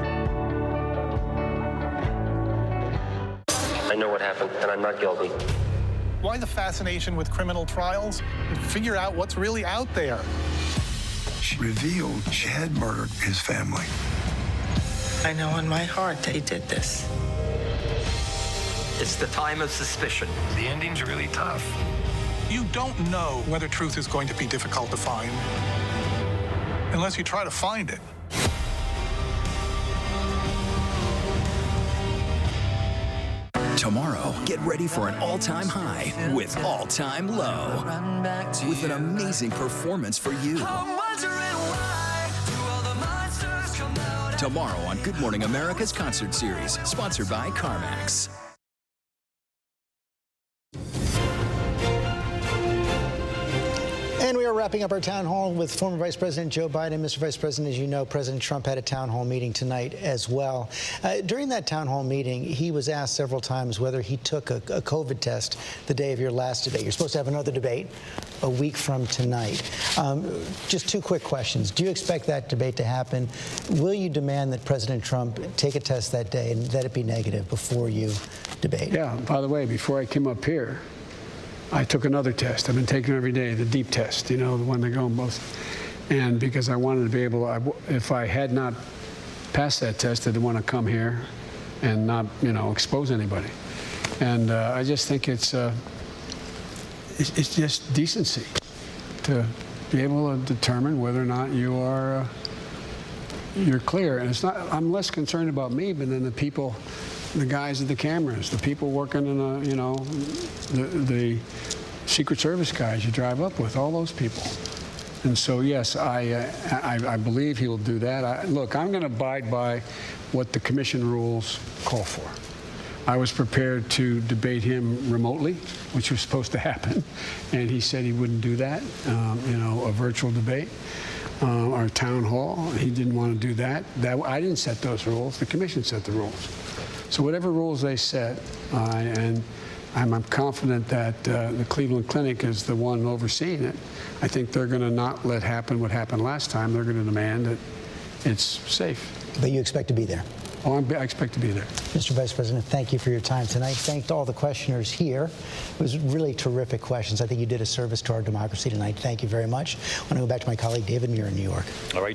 know what happened, and I'm not guilty. Why the fascination with criminal trials? Figure out what's really out there. She revealed she had murdered his family. I know in my heart they did this. It's the time of suspicion. The ending's really tough. You don't know whether truth is going to be difficult to find unless you try to find it. Tomorrow, get ready for an all time high with all time low. With an amazing performance for you. Tomorrow on Good Morning America's concert series, sponsored by CarMax. And we are wrapping up our town hall with former Vice President Joe Biden. Mr. Vice President, as you know, President Trump had a town hall meeting tonight as well. Uh, during that town hall meeting, he was asked several times whether he took a, a COVID test the day of your last debate. You're supposed to have another debate a week from tonight. Um, just two quick questions. Do you expect that debate to happen? Will you demand that President Trump take a test that day and that it be negative before you debate? Yeah, by the way, before I came up here, I took another test. I've been taking every day, the deep test, you know, the one they go in both. And because I wanted to be able, I, if I had not passed that test, I didn't want to come here and not, you know, expose anybody. And uh, I just think it's, uh, it's, it's just decency to be able to determine whether or not you are, uh, you're clear. And it's not, I'm less concerned about me, but then the people the guys at the cameras, the people working in the, you know, the, the Secret Service guys you drive up with, all those people. And so, yes, I, uh, I, I, believe he will do that. I, look, I'm going to abide by what the commission rules call for. I was prepared to debate him remotely, which was supposed to happen, and he said he wouldn't do that, um, you know, a virtual debate. Uh, our town hall, he didn't want to do that. that. I didn't set those rules. The commission set the rules. So whatever rules they set, uh, and I'm, I'm confident that uh, the Cleveland Clinic is the one overseeing it. I think they're going to not let happen what happened last time. They're going to demand that it's safe. But you expect to be there? Oh, I'm, I expect to be there. Mr. Vice President, thank you for your time tonight. Thanked all the questioners here. It was really terrific questions. I think you did a service to our democracy tonight. Thank you very much. I want to go back to my colleague David Muir in New York. All right.